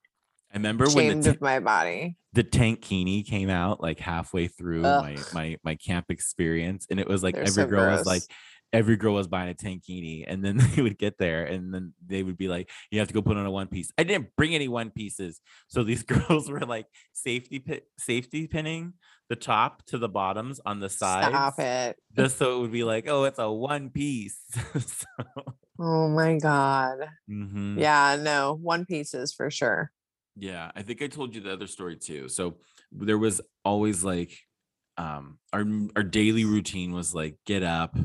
[SPEAKER 3] I remember when
[SPEAKER 4] ashamed
[SPEAKER 3] the,
[SPEAKER 4] of my body.
[SPEAKER 3] the tankini came out like halfway through my
[SPEAKER 4] Ugh.
[SPEAKER 3] my my camp experience, and it was like
[SPEAKER 4] They're
[SPEAKER 3] every
[SPEAKER 4] so
[SPEAKER 3] girl was like
[SPEAKER 4] gross.
[SPEAKER 3] Every girl was buying a tankini, and then they would get there, and then they would be like, "You have to go put on a one piece." I didn't bring any one pieces, so these girls were like safety pit safety pinning the top to the bottoms on the sides,
[SPEAKER 4] Stop it.
[SPEAKER 3] just so it would be like, "Oh, it's a one piece." so,
[SPEAKER 4] Oh my god.
[SPEAKER 3] mhm.
[SPEAKER 4] Yeah, no, one pieces for sure.
[SPEAKER 3] Yeah, I think I told you the other story too. So there was always like um our our daily routine was like get up,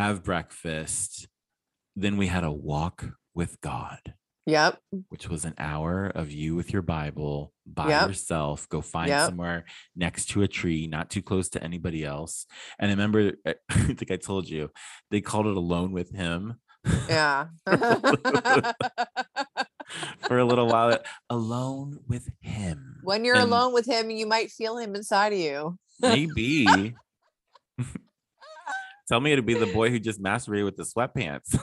[SPEAKER 3] have breakfast, then we had a walk with God,
[SPEAKER 4] Yep.
[SPEAKER 3] which was an hour of you with your Bible by
[SPEAKER 4] Yep.
[SPEAKER 3] yourself, go find
[SPEAKER 4] Yep.
[SPEAKER 3] somewhere next to a tree, not too close to anybody else. And I remember I I think I told you they called it alone with him.
[SPEAKER 4] Yeah.
[SPEAKER 3] For a little while, alone with him.
[SPEAKER 4] when you're
[SPEAKER 3] And-
[SPEAKER 4] alone with him, you might feel him inside of you.
[SPEAKER 3] Maybe. Tell me it'd be the boy who just masturbated with the sweatpants.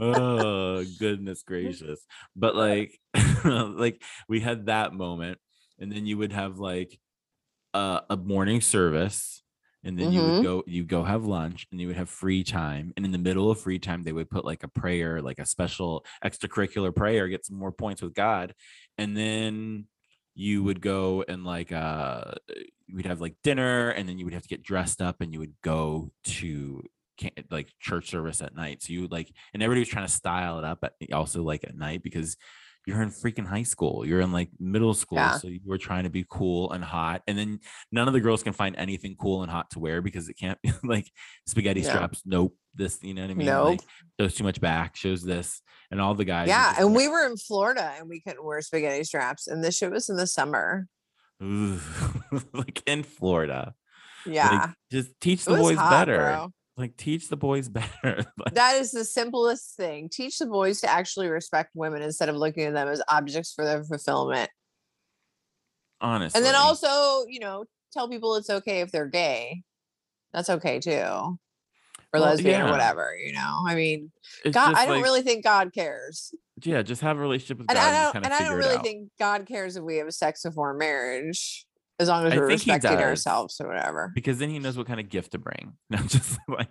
[SPEAKER 3] oh goodness gracious. But like like we had that moment and then you would have like uh, a morning service and then you
[SPEAKER 4] Mhm.
[SPEAKER 3] would go you go have lunch and you would have free time and in the middle of free time they would put like a prayer like a special extracurricular prayer get some more points with god and then you would go and like uh we'd have like dinner and then you would have to get dressed up and you would go to like church service at night. So you would like and everybody was trying to style it up at also like at night because you're in freaking high school you're in like middle school
[SPEAKER 4] Yeah.
[SPEAKER 3] so you were trying to be cool and hot and then none of the girls can find anything cool and hot to wear because it can't be like spaghetti
[SPEAKER 4] No.
[SPEAKER 3] straps nope this you know what i mean
[SPEAKER 4] Nope.
[SPEAKER 3] like shows too much back shows this and all the guys
[SPEAKER 4] yeah, and
[SPEAKER 3] like,
[SPEAKER 4] we were in Florida and we couldn't wear spaghetti straps, and this shit was in the summer.
[SPEAKER 3] Like in florida
[SPEAKER 4] Yeah,
[SPEAKER 3] like, just teach the boys
[SPEAKER 4] hot,
[SPEAKER 3] better
[SPEAKER 4] bro.
[SPEAKER 3] Like teach the boys better Like,
[SPEAKER 4] That is the simplest thing. Teach the boys to actually respect women instead of looking at them as objects for their fulfillment.
[SPEAKER 3] honestly
[SPEAKER 4] And then also, you know, tell people it's okay if they're gay. That's okay too. Or
[SPEAKER 3] Well,
[SPEAKER 4] lesbian
[SPEAKER 3] yeah.
[SPEAKER 4] or whatever, you know. I mean,
[SPEAKER 3] it's
[SPEAKER 4] God, I don't
[SPEAKER 3] like,
[SPEAKER 4] really think God cares.
[SPEAKER 3] yeah just have a relationship with
[SPEAKER 4] And
[SPEAKER 3] god
[SPEAKER 4] I
[SPEAKER 3] and, just
[SPEAKER 4] don't
[SPEAKER 3] of
[SPEAKER 4] and I don't really think God cares if we have a sex before marriage, as long as
[SPEAKER 3] I
[SPEAKER 4] we're
[SPEAKER 3] think he
[SPEAKER 4] respecting ourselves or whatever.
[SPEAKER 3] because then he knows what kind of gift to bring not just like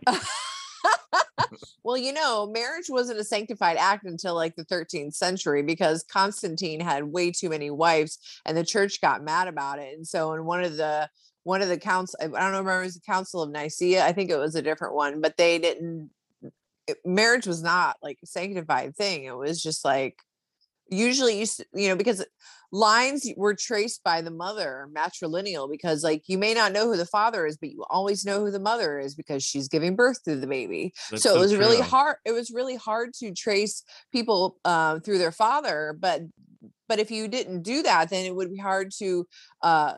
[SPEAKER 4] well, you know, marriage wasn't a sanctified act until like the 13th century because Constantine had way too many wives and the church got mad about it. And so in one of the one of the council I don't remember it was the Council of Nicaea, I think it was a different one, but they didn't it- marriage was not like a sanctified thing. It was just like usually you you know because lines were traced by the mother matrilineal because like you may not know who the father is but you always know who the mother is because she's giving birth to the baby.
[SPEAKER 3] That's
[SPEAKER 4] so it was really hard it was really hard to trace people um, through their father but but if you didn't do that then it would be hard to uh,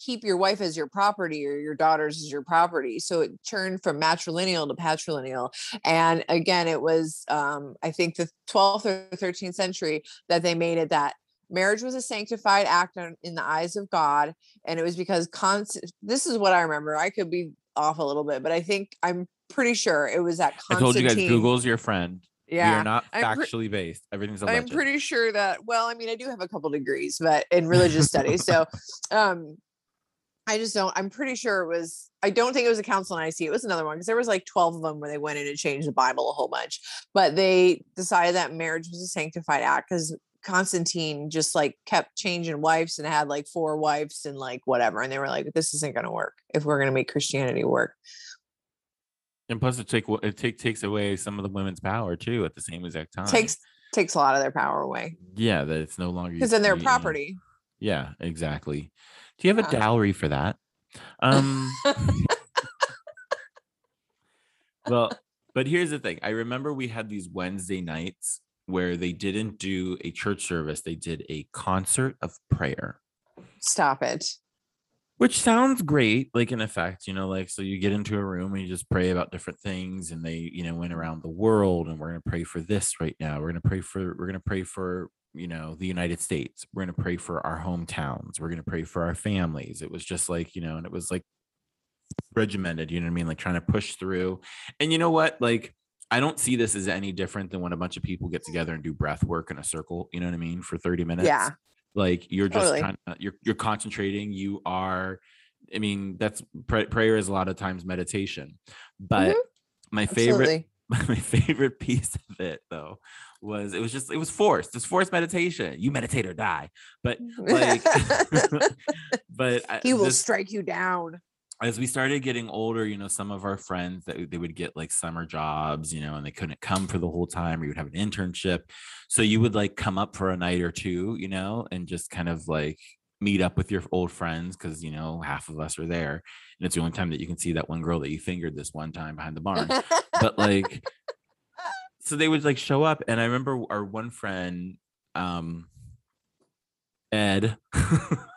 [SPEAKER 4] keep your wife as your property or your daughters as your property. So it turned from matrilineal to patrilineal. And again it was um, i think the 12th or 13th century that they made it that marriage was a sanctified act in the eyes of god and it was because constant this is what i remember i could be off a little bit but i think i'm pretty sure it was that
[SPEAKER 3] i told you guys google's your friend we
[SPEAKER 4] yeah
[SPEAKER 3] are not
[SPEAKER 4] I'm pre-
[SPEAKER 3] factually based everything's
[SPEAKER 4] I'm pretty sure that well, I mean, I do have a couple degrees, but in religious studies. So um I just don't I'm pretty sure it was I don't think it was a council Nicaea. It was another one because there was like 12 of them where they went in and changed the Bible a whole bunch. But they decided that marriage was a sanctified act because Constantine just like kept changing wives and had like four wives and like whatever. And they were like, this isn't gonna work if we're gonna make Christianity work.
[SPEAKER 3] and plus it take it take, takes away some of the women's power too at the same exact time
[SPEAKER 4] Takes takes a lot of their power away.
[SPEAKER 3] yeah that it's no longer
[SPEAKER 4] Because then
[SPEAKER 3] know,
[SPEAKER 4] property.
[SPEAKER 3] yeah exactly do you have a
[SPEAKER 4] Yeah.
[SPEAKER 3] dowry for that um well but here's the thing i remember we had these wednesday nights where they didn't do a church service they did a concert of prayer.
[SPEAKER 4] Stop it.
[SPEAKER 3] which sounds great like in effect you know like so you get into a room and you just pray about different things and they you know went around the world and we're going to pray for this right now. We're going to pray for we're going to pray for you know the united states. We're going to pray for our hometowns. We're going to pray for our families. It was just like you know and it was like regimented you know what i mean? Like trying to push through. And you know what? Like i don't see this as any different than when a bunch of people get together and do breath work in a circle you know what i mean for 30 minutes
[SPEAKER 4] Yeah.
[SPEAKER 3] like you're just
[SPEAKER 4] Totally.
[SPEAKER 3] trying to, you're you're concentrating you are i mean that's pray, prayer is a lot of times meditation but mm-hmm. my favorite
[SPEAKER 4] Absolutely.
[SPEAKER 3] my favorite piece of it though was it was just it was forced it's forced meditation you meditate or die but like but uh,
[SPEAKER 4] he will
[SPEAKER 3] this-
[SPEAKER 4] strike you down.
[SPEAKER 3] As we started getting older, you know, some of our friends that they would get like summer jobs, you know, and they couldn't come for the whole time, or you would have an internship. So you would like come up for a night or two, you know, and just kind of like meet up with your old friends because you know half of us are there, and it's the only time that you can see that one girl that you fingered this one time behind the barn. but like, so they would like show up, and I remember our one friend, um, Ed.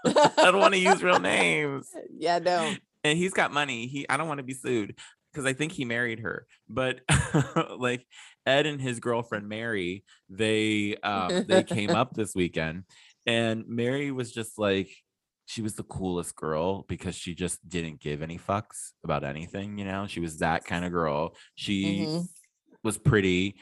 [SPEAKER 3] I don't want to use real names
[SPEAKER 4] yeah, no.
[SPEAKER 3] And he's got money. He I don't want to be sued because I think he married her. But like Ed and his girlfriend Mary, they um they came up this weekend and Mary was just like she was the coolest girl because she just didn't give any fucks about anything, you know? She was that kind of girl. She
[SPEAKER 4] Mhm.
[SPEAKER 3] was pretty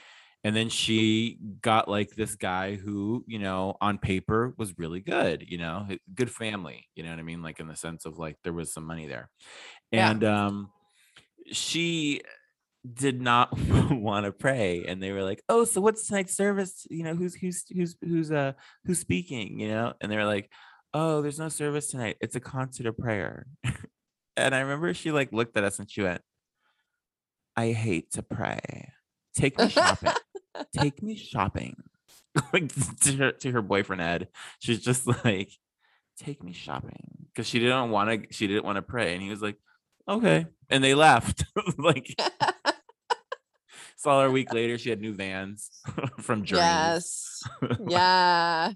[SPEAKER 3] and then she got like this guy who you know on paper was really good you know good family you know what i mean? Like in the sense of like there was some money there.
[SPEAKER 4] Yeah.
[SPEAKER 3] and um she did not want to pray and they were like oh so what's tonight's service? You know who's who's who's who's uh who's speaking? You know? And they were like oh there's no service tonight. It's a concert of prayer. And i remember she like looked at us and she went i hate to pray. Take me shopping take me shopping like to her, to her boyfriend ed she's just like take me shopping because she didn't want to she didn't want to pray and he was like okay and they left like saw her a week later she had new vans from Journeys.
[SPEAKER 4] yes. yeah.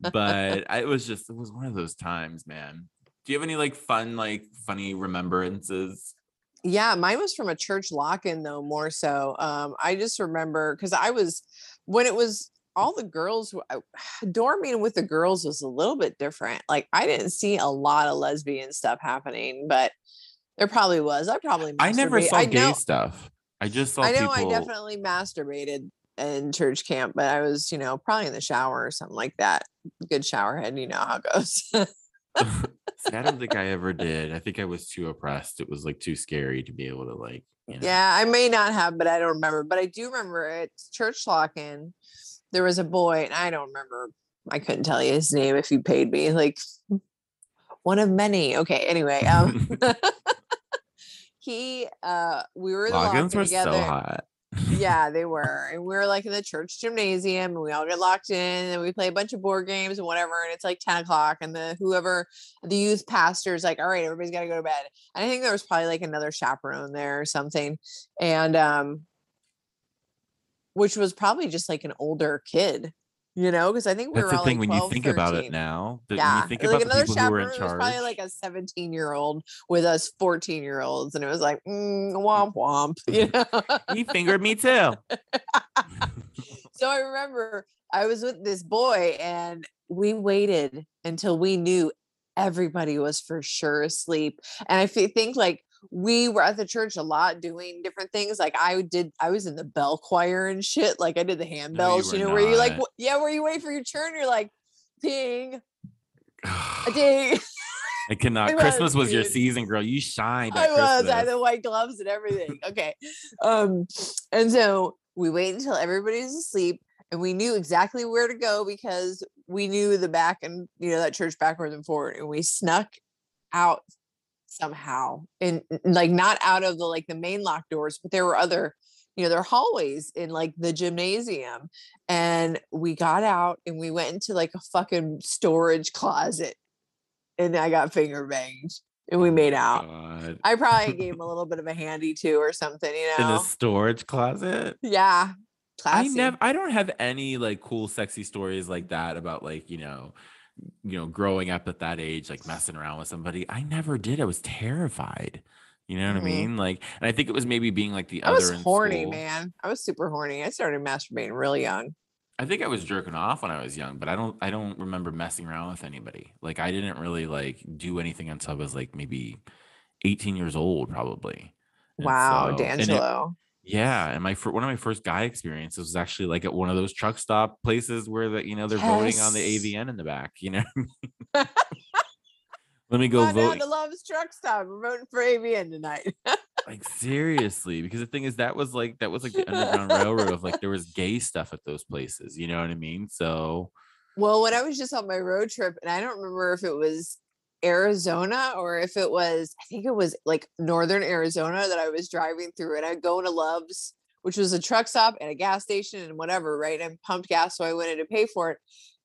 [SPEAKER 3] but I, it was just it was one of those times man do you have any like fun like funny remembrances
[SPEAKER 4] Yeah, mine was from a church lock-in though, more so. Um, I just remember because I was when it was all the girls dorming with the girls was a little bit different. Like I didn't see a lot of lesbian stuff happening, but there probably was. I probably
[SPEAKER 3] i never saw
[SPEAKER 4] I
[SPEAKER 3] gay
[SPEAKER 4] know,
[SPEAKER 3] stuff i just saw
[SPEAKER 4] I know
[SPEAKER 3] people
[SPEAKER 4] I definitely masturbated in church camp, but I was, you know, probably in the shower or something like that. Good shower head, you know how it goes.
[SPEAKER 3] I don't think I ever did. I think I was too oppressed. It was like too scary to be able to like. You know.
[SPEAKER 4] Yeah, I may not have, but I don't remember. But I do remember at church lock-in, there was a boy, and I don't remember. I couldn't tell you his name if you paid me. Like one of many. Okay. Anyway, um, he, uh, we were
[SPEAKER 3] Logins were
[SPEAKER 4] together.
[SPEAKER 3] so hot.
[SPEAKER 4] Yeah, they were. And we were like in the church gymnasium and we all get locked in and we play a bunch of board games and whatever. And it's like 10 o'clock and the whoever the youth pastor is like, all right, everybody's gotta go to bed. And I think there was probably like another chaperone there or something. And um which was probably just like an older kid, you know, because I think we
[SPEAKER 3] That's
[SPEAKER 4] were
[SPEAKER 3] the thing
[SPEAKER 4] like
[SPEAKER 3] when you think about it now.
[SPEAKER 4] Yeah,
[SPEAKER 3] When you think
[SPEAKER 4] like
[SPEAKER 3] about the
[SPEAKER 4] another
[SPEAKER 3] people who were in
[SPEAKER 4] chaperone was probably like a 17 year old with us 14 year olds, and it was like mm, womp womp, you know.
[SPEAKER 3] he fingered me too.
[SPEAKER 4] so I remember I was with this boy and we waited until we knew everybody was for sure asleep. And I think like we were at the church a lot doing different things. Like I did, I was in the bell choir and shit. Like I did the
[SPEAKER 3] No, you
[SPEAKER 4] handbells, you, know, where you like, yeah, where you wait for your turn, you're like, ding, a ding.
[SPEAKER 3] I cannot.
[SPEAKER 4] I
[SPEAKER 3] Christmas
[SPEAKER 4] was,
[SPEAKER 3] was your season, girl. You shined
[SPEAKER 4] I was. I had the white gloves and everything. Okay. Um, and so we wait until everybody's asleep and we knew exactly where to go because we knew the back and you know that church backwards and forward. And we snuck out somehow and like not out of the like the main locked doors, but there were other, you know, there are hallways in like the gymnasium. And we got out and we went into like a fucking storage closet and I got finger banged and we oh made out.
[SPEAKER 3] God.
[SPEAKER 4] I probably gave him a little bit of a handy too or something, you know In
[SPEAKER 3] a storage closet.
[SPEAKER 4] yeah.
[SPEAKER 3] I never I don't have any like cool sexy stories like that about like, you know, you know, growing up at that age, like messing around with somebody. I never did. I was terrified. You know what
[SPEAKER 4] Mhm.
[SPEAKER 3] I mean? Like, and I think it was maybe being like the
[SPEAKER 4] I
[SPEAKER 3] other.
[SPEAKER 4] was horny, man. I was super horny. I started masturbating really young.
[SPEAKER 3] I think I was jerking off when I was young, but I don't I don't remember messing around with anybody. Like I didn't really like do anything until I was like maybe 18 years old, probably. And
[SPEAKER 4] Wow,
[SPEAKER 3] so-
[SPEAKER 4] D'Angelo.
[SPEAKER 3] Yeah, and my one of my first guy experiences was actually like at one of those truck stop places where the you know they're voting on the AVN in the back. You know, I mean? let me go
[SPEAKER 4] Come on down
[SPEAKER 3] vote.
[SPEAKER 4] to Love's Truck Stop. We're voting for AVN tonight.
[SPEAKER 3] Like seriously, because the thing is that was like that was like the Underground Railroad of like there was gay stuff at those places. You know what I mean? So
[SPEAKER 4] well, when I was just on my road trip, and I don't remember if it was Arizona or if it was, I think it was like northern Arizona that I was driving through, and I'd go into Love's, which was a truck stop and a gas station and whatever, right? And pumped gas, so I went in to pay for it.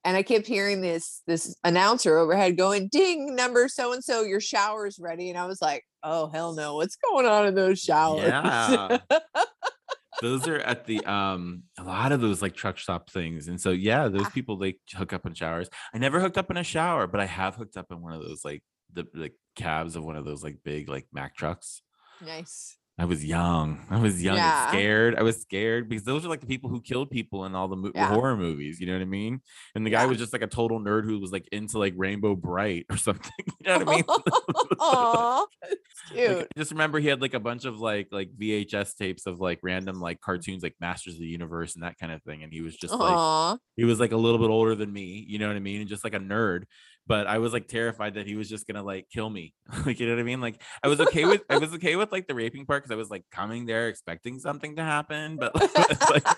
[SPEAKER 4] And I kept hearing this this announcer overhead going, "Ding, number so and so, your shower's ready." And I was like, "Oh hell no, what's going on in those showers?"
[SPEAKER 3] Yeah. those are at the um a lot of those like truck stop things and so yeah those
[SPEAKER 4] Ah.
[SPEAKER 3] people they hook up in showers i never hooked up in a shower but i have hooked up in one of those like the like cabs of one of those like big like mac trucks
[SPEAKER 4] nice.
[SPEAKER 3] I was young i was young
[SPEAKER 4] Yeah.
[SPEAKER 3] and scared i was scared because those are like the people who killed people in all the mo-
[SPEAKER 4] Yeah.
[SPEAKER 3] horror movies you know what i mean and the guy
[SPEAKER 4] Yeah.
[SPEAKER 3] was just like a total nerd who was like into like Rainbow Brite or something you know what i mean
[SPEAKER 4] Aw, that's
[SPEAKER 3] Like. I just remember he had like a bunch of like like VHS tapes of like random like cartoons like Masters of the Universe and that kind of thing. And he was just like
[SPEAKER 4] Aw.
[SPEAKER 3] he was like a little bit older than me, you know what I mean? And just like a nerd. But I was like terrified that he was just gonna like kill me. like you know what I mean? Like I was okay with I was okay with like the raping part because I was like coming there expecting something to happen. But like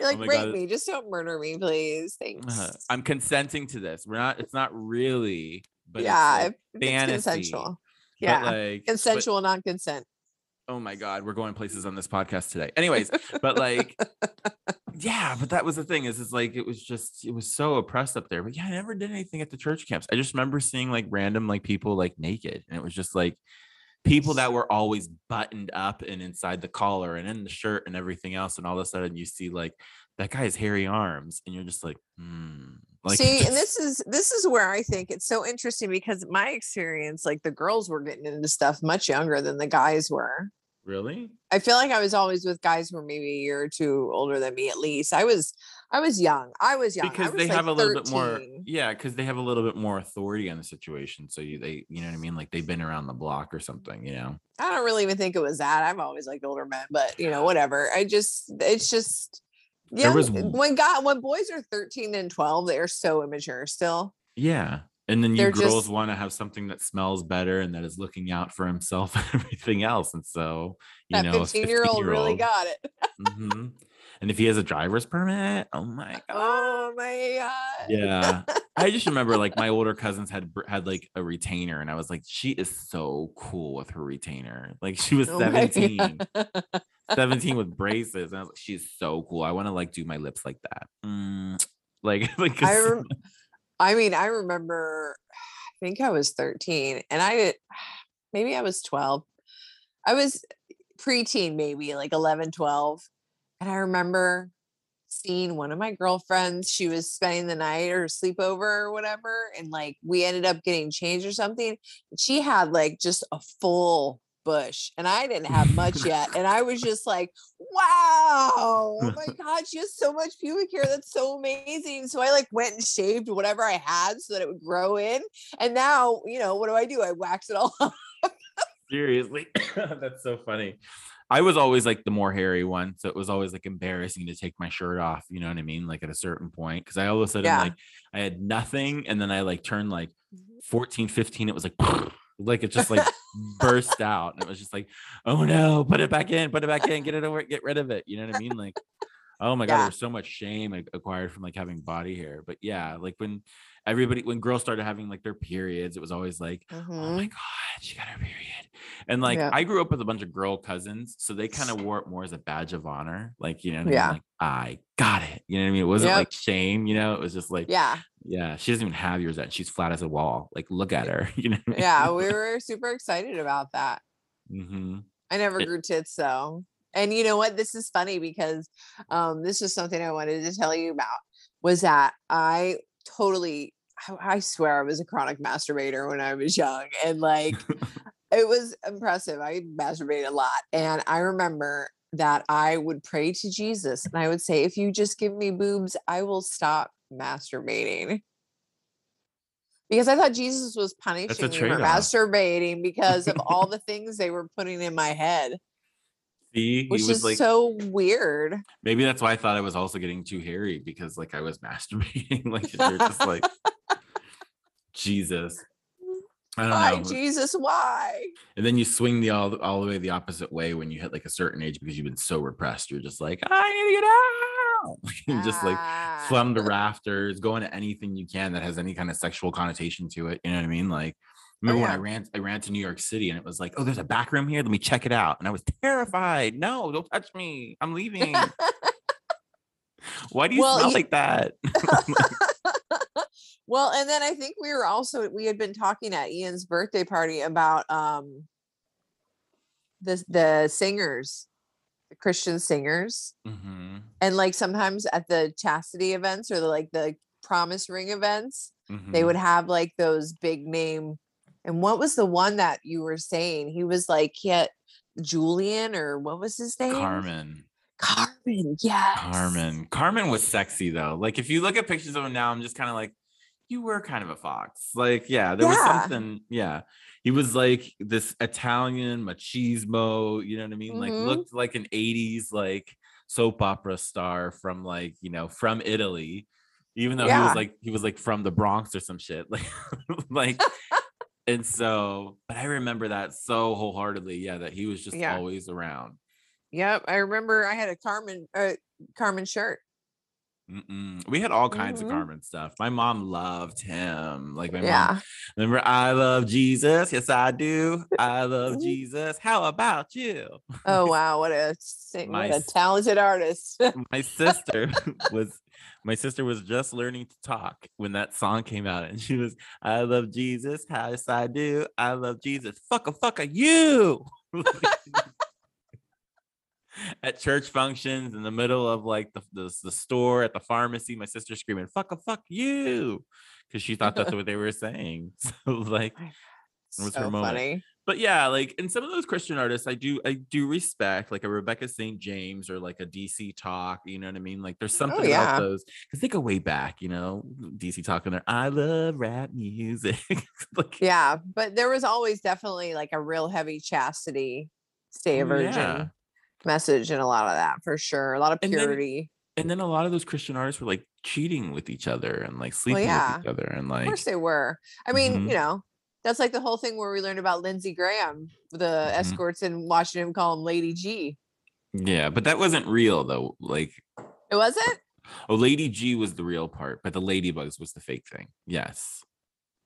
[SPEAKER 4] You're like,
[SPEAKER 3] my
[SPEAKER 4] rape
[SPEAKER 3] God.
[SPEAKER 4] me, just don't murder me, please. Thanks.
[SPEAKER 3] uh, I'm consenting to this. We're not it's not really but
[SPEAKER 4] yeah,
[SPEAKER 3] it's, like,
[SPEAKER 4] it's consensual. Yeah,
[SPEAKER 3] like but-
[SPEAKER 4] consensual, non-consent.
[SPEAKER 3] Oh my god we're going places on this podcast today. Anyways but like yeah but that was the thing is it's like it was just it was so oppressed up there but yeah i never did anything at the church camps. I just remember seeing like random like people like naked and it was just like people that were always buttoned up and inside the collar and in the shirt and everything else and all of a sudden you see like that guy has hairy arms and you're just like hmm like
[SPEAKER 4] See,
[SPEAKER 3] just-
[SPEAKER 4] and this is this is where I think it's so interesting because my experience, like the girls were getting into stuff much younger than the guys were.
[SPEAKER 3] really
[SPEAKER 4] I feel like I was always with guys who were maybe a year or two older than me at least. I was I was young. I was young.
[SPEAKER 3] Because
[SPEAKER 4] was
[SPEAKER 3] they
[SPEAKER 4] like
[SPEAKER 3] have a little bit more yeah because they have a little bit more authority on the situation so you they you know what i mean like they've been around the block or something you know
[SPEAKER 4] I don't really even think it was that. I've always liked older men, but you know, whatever. I just it's just
[SPEAKER 3] There
[SPEAKER 4] yeah.
[SPEAKER 3] was-
[SPEAKER 4] when God when boys are 13 and 12, they are so immature still.
[SPEAKER 3] yeah and then you
[SPEAKER 4] They're
[SPEAKER 3] girls
[SPEAKER 4] just-
[SPEAKER 3] want to have something that smells better and that is looking out for himself and everything else and so you know a
[SPEAKER 4] 15 year old really got it.
[SPEAKER 3] mhm. And if he has a driver's permit? Oh my god
[SPEAKER 4] Oh my god.
[SPEAKER 3] yeah. I just remember like my older cousins had had like a retainer and i was like she is so cool with her retainer. Like she was
[SPEAKER 4] Oh
[SPEAKER 3] 17 17 with braces and i was like she's so cool. I want to like do my lips like that. Mm, like like
[SPEAKER 4] I rem- I mean, I remember I think I was 13 and I maybe I was 12. I was preteen, maybe like 11, 12. And I remember seeing one of my girlfriends. She was spending the night or sleepover or whatever. And like we ended up getting changed or something. She had like just a full bush and I didn't have much yet. And I was just like, wow, oh my God, she has so much pubic hair. That's so amazing. So I like went and shaved whatever I had so that it would grow in. And now, you know, what do I do? I wax it all up.
[SPEAKER 3] Seriously, that's so funny. I was always like the more hairy one, so it was always like embarrassing to take my shirt off. You know what I mean? Like at a certain point, because I all of a sudden
[SPEAKER 4] Yeah.
[SPEAKER 3] like I had nothing, and then I like turned like mm-hmm. 14, 15. It was like like it just like burst out, and it was just like, oh no, put it back in, put it back in, get it over, get rid of it. You know what I mean? Like, oh my god,
[SPEAKER 4] Yeah.
[SPEAKER 3] there's so much shame acquired from like having body hair. But yeah, like when everybody when girls started having like their periods, it was always like oh my
[SPEAKER 4] Mhm.
[SPEAKER 3] god she got her period and like
[SPEAKER 4] Yeah.
[SPEAKER 3] i grew up with a bunch of girl cousins so they kind of wore it more as a badge of honor like you know what I mean?
[SPEAKER 4] Yeah.
[SPEAKER 3] like i got it you know what i mean it wasn't
[SPEAKER 4] Yep.
[SPEAKER 3] like shame you know it was just like yeah.
[SPEAKER 4] Yeah.
[SPEAKER 3] she doesn't even have yours yet she's flat as a wall like look at her you know I mean?
[SPEAKER 4] Yeah. We were super excited about that.
[SPEAKER 3] Mhm.
[SPEAKER 4] I never
[SPEAKER 3] It-
[SPEAKER 4] grew tits though. And you know what? This is funny because um, this is something I wanted to tell you about was that I totally I- swear I was a chronic masturbator when I was young, and like it was impressive. I masturbated a lot, and I remember that I would pray to Jesus, and I would say, "If you just give me boobs, I will stop masturbating." Because I thought Jesus was punishing me for masturbating because of all the things they were putting in my head,
[SPEAKER 3] See, he
[SPEAKER 4] which
[SPEAKER 3] was
[SPEAKER 4] is
[SPEAKER 3] like,
[SPEAKER 4] so weird.
[SPEAKER 3] maybe that's why I thought I was also getting too hairy because like I was masturbating. like you're just like, Jesus. I don't
[SPEAKER 4] Why,
[SPEAKER 3] know.
[SPEAKER 4] Jesus? Why?
[SPEAKER 3] And then you swing the all, all the way the opposite way when you hit like a certain age because you've been so repressed. You're just like, I need to get out. you just like
[SPEAKER 4] Ah.
[SPEAKER 3] plumb the rafters, go into anything you can that has any kind of sexual connotation to it. You know what I mean? Like, remember when I
[SPEAKER 4] Oh,
[SPEAKER 3] ran, I ran to New York City and it was like, oh, there's a back room here. Let me check it out. And I was terrified. No, don't touch me. I'm leaving. Why do you
[SPEAKER 4] Well,
[SPEAKER 3] smell
[SPEAKER 4] you-
[SPEAKER 3] like that?
[SPEAKER 4] well, and then I think we were also we had been talking at Ian's birthday party about um the the singers, the Christian singers,
[SPEAKER 3] hmm
[SPEAKER 4] and like sometimes at the chastity events or the like the promise ring events, they
[SPEAKER 3] Mm-hmm.
[SPEAKER 4] would have like those big name. And what was the one that you were saying? He was like, yeah, Julian or what was his name?
[SPEAKER 3] Carman.
[SPEAKER 4] Carman, yes.
[SPEAKER 3] Carman. Carman was sexy though. Like if you look at pictures of him now, I'm just kind of like, you were kind of a fox. Like, yeah, there was something. Yeah. He was like this Italian machismo, you know what I mean? Like
[SPEAKER 4] Mhm.
[SPEAKER 3] looked like an 80s like soap opera star from like, you know, from Italy. Even though he was like he was like from the Bronx or some shit. Like like and so but I remember that so wholeheartedly. Yeah, that he was just
[SPEAKER 4] Yeah.
[SPEAKER 3] always around.
[SPEAKER 4] Yep, I remember I had a Carman uh, Carman shirt.
[SPEAKER 3] Mm-mm. We had all kinds
[SPEAKER 4] Mhm.
[SPEAKER 3] of Carman stuff. My mom loved him. Like my mom.
[SPEAKER 4] Yeah.
[SPEAKER 3] Remember, I love Jesus. Yes, I do. I love
[SPEAKER 4] Mhm.
[SPEAKER 3] Jesus. How about you?
[SPEAKER 4] Oh wow, what a
[SPEAKER 3] My
[SPEAKER 4] what a talented artist.
[SPEAKER 3] My sister was my sister was just learning to talk when that song came out, and she was, I love Jesus. How yes, I do. I love Jesus. Fuck a fuck a you. At church functions in the middle of like the, the, the store at the pharmacy, my sister screaming, fuck a fuck you. Because she thought that's what they were saying. So like it was her
[SPEAKER 4] so
[SPEAKER 3] moment.
[SPEAKER 4] funny.
[SPEAKER 3] But yeah, like in some of those Christian artists, I do I do respect like a Rebecca St. James or like a DC Talk. You know what I mean? Like there's something
[SPEAKER 4] Oh, yeah.
[SPEAKER 3] about those because they go way back. You know, DC Talk and their I love rap music. like,
[SPEAKER 4] Yeah, but there was always definitely like a real heavy chastity, stay a
[SPEAKER 3] Oh,
[SPEAKER 4] virgin
[SPEAKER 3] yeah.
[SPEAKER 4] message and a lot of that for sure. A lot of
[SPEAKER 3] And then-
[SPEAKER 4] purity.
[SPEAKER 3] and then a lot of those Christian artists were like cheating with each other and like sleeping
[SPEAKER 4] yeah.
[SPEAKER 3] with each other and like of
[SPEAKER 4] course they were. I mean,
[SPEAKER 3] Mhm.
[SPEAKER 4] you know, that's like the whole thing where we learned about Lindsey Graham, the
[SPEAKER 3] Mhm.
[SPEAKER 4] escorts in Washington him call him Lady G.
[SPEAKER 3] yeah, but that wasn't real though. Like
[SPEAKER 4] It wasn't?
[SPEAKER 3] oh, Lady G was the real part, but the Ladybugs was the fake thing. Yes.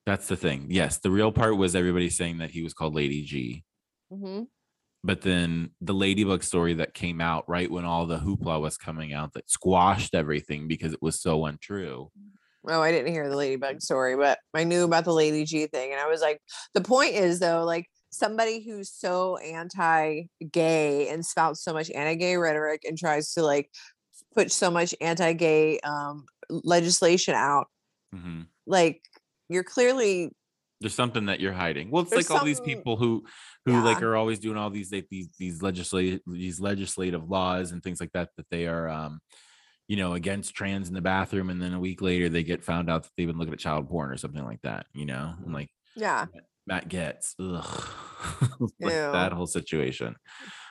[SPEAKER 3] That's the thing. Yes, the real part was everybody saying that he was called Lady G.
[SPEAKER 4] hmm
[SPEAKER 3] but then the ladybug story that came out right when all the hoopla was coming out that squashed everything because it was so untrue
[SPEAKER 4] Oh, I didn't hear the ladybug story, but I knew about the Lady G thing. And I was like, the point is though, like somebody who's so anti-gay and spouts so much anti-gay rhetoric and tries to like put so much anti-gay um legislation out,
[SPEAKER 3] Mhm.
[SPEAKER 4] like you're clearly
[SPEAKER 3] there's something that you're hiding well it's
[SPEAKER 4] There's
[SPEAKER 3] like all these people who who like are always doing all these like these these legislative these legislative laws and things like that that they are um you know against trans in the bathroom and then a week later they get found out that they've been looking at child porn or something like that you know and like
[SPEAKER 4] yeah,
[SPEAKER 3] Matt Gaetz ugh. like that whole situation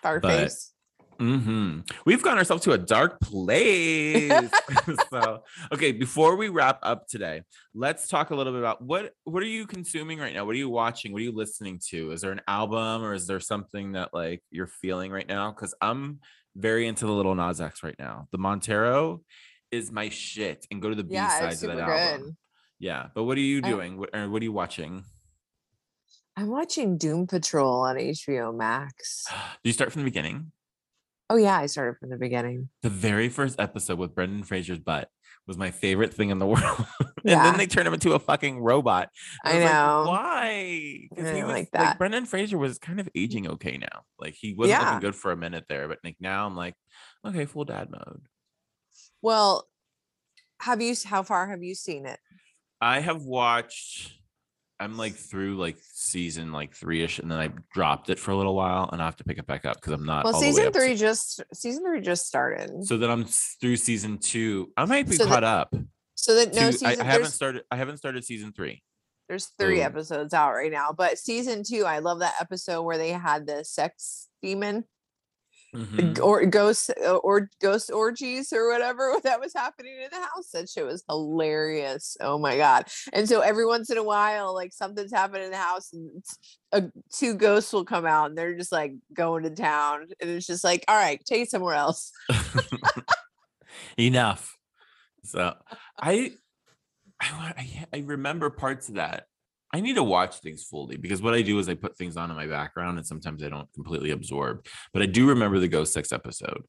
[SPEAKER 4] our face.
[SPEAKER 3] hmm We've gotten ourselves to a dark place. so, okay, before we wrap up today, let's talk a little bit about what what are you consuming right now? What are you watching? What are you listening to? Is there an album or is there something that like you're feeling right now? Because I'm very into the Lil Nas X right now. The Montero is my shit, and go to the B
[SPEAKER 4] Yeah,
[SPEAKER 3] sides of that
[SPEAKER 4] good.
[SPEAKER 3] album. Yeah, but what are you doing? What, or what are you watching?
[SPEAKER 4] I'm watching Doom Patrol on HBO Max.
[SPEAKER 3] Do you start from the beginning?
[SPEAKER 4] Oh yeah, I started from the beginning.
[SPEAKER 3] the very first episode with Brendan Fraser's butt was my favorite thing in the world. and
[SPEAKER 4] Yeah.
[SPEAKER 3] then they turn him into a fucking robot.
[SPEAKER 4] I
[SPEAKER 3] like,
[SPEAKER 4] know.
[SPEAKER 3] Why? 'Cause
[SPEAKER 4] I
[SPEAKER 3] he was
[SPEAKER 4] like
[SPEAKER 3] like
[SPEAKER 4] that.
[SPEAKER 3] Brendan Fraser was kind of aging okay now. Like he wasn't
[SPEAKER 4] Yeah.
[SPEAKER 3] looking good for a minute there, but like now I'm like, okay, full dad mode.
[SPEAKER 4] Well, have you? How far have you seen it?
[SPEAKER 3] I have watched. I'm like through like season like three ish, and then I dropped it for a little while, and I have to pick it back up because I'm not.
[SPEAKER 4] Well,
[SPEAKER 3] all the way
[SPEAKER 4] season
[SPEAKER 3] up to-
[SPEAKER 4] three just season three just started. So,
[SPEAKER 3] then I'm through season two. I might be
[SPEAKER 4] So
[SPEAKER 3] caught up.
[SPEAKER 4] So that no
[SPEAKER 3] to-
[SPEAKER 4] season
[SPEAKER 3] I, I haven't started. I haven't started season three.
[SPEAKER 4] there's three
[SPEAKER 3] so-
[SPEAKER 4] episodes out right now. But season two, I love that episode where they had the sex demon
[SPEAKER 3] Mhm.
[SPEAKER 4] or ghost uh, or ghost orgies or whatever that was happening in the house. That shit was hilarious. Oh my god! And so every once in a while, like something's happening in the house, and uh, two ghosts will come out, and they're just like going to town, and it's just like, all right, take it somewhere else.
[SPEAKER 3] Enough. So I, I, I remember parts of that. I need to watch things fully because what I do is I put things on in my background and sometimes I don't completely absorb. But I do remember the ghost sex episode.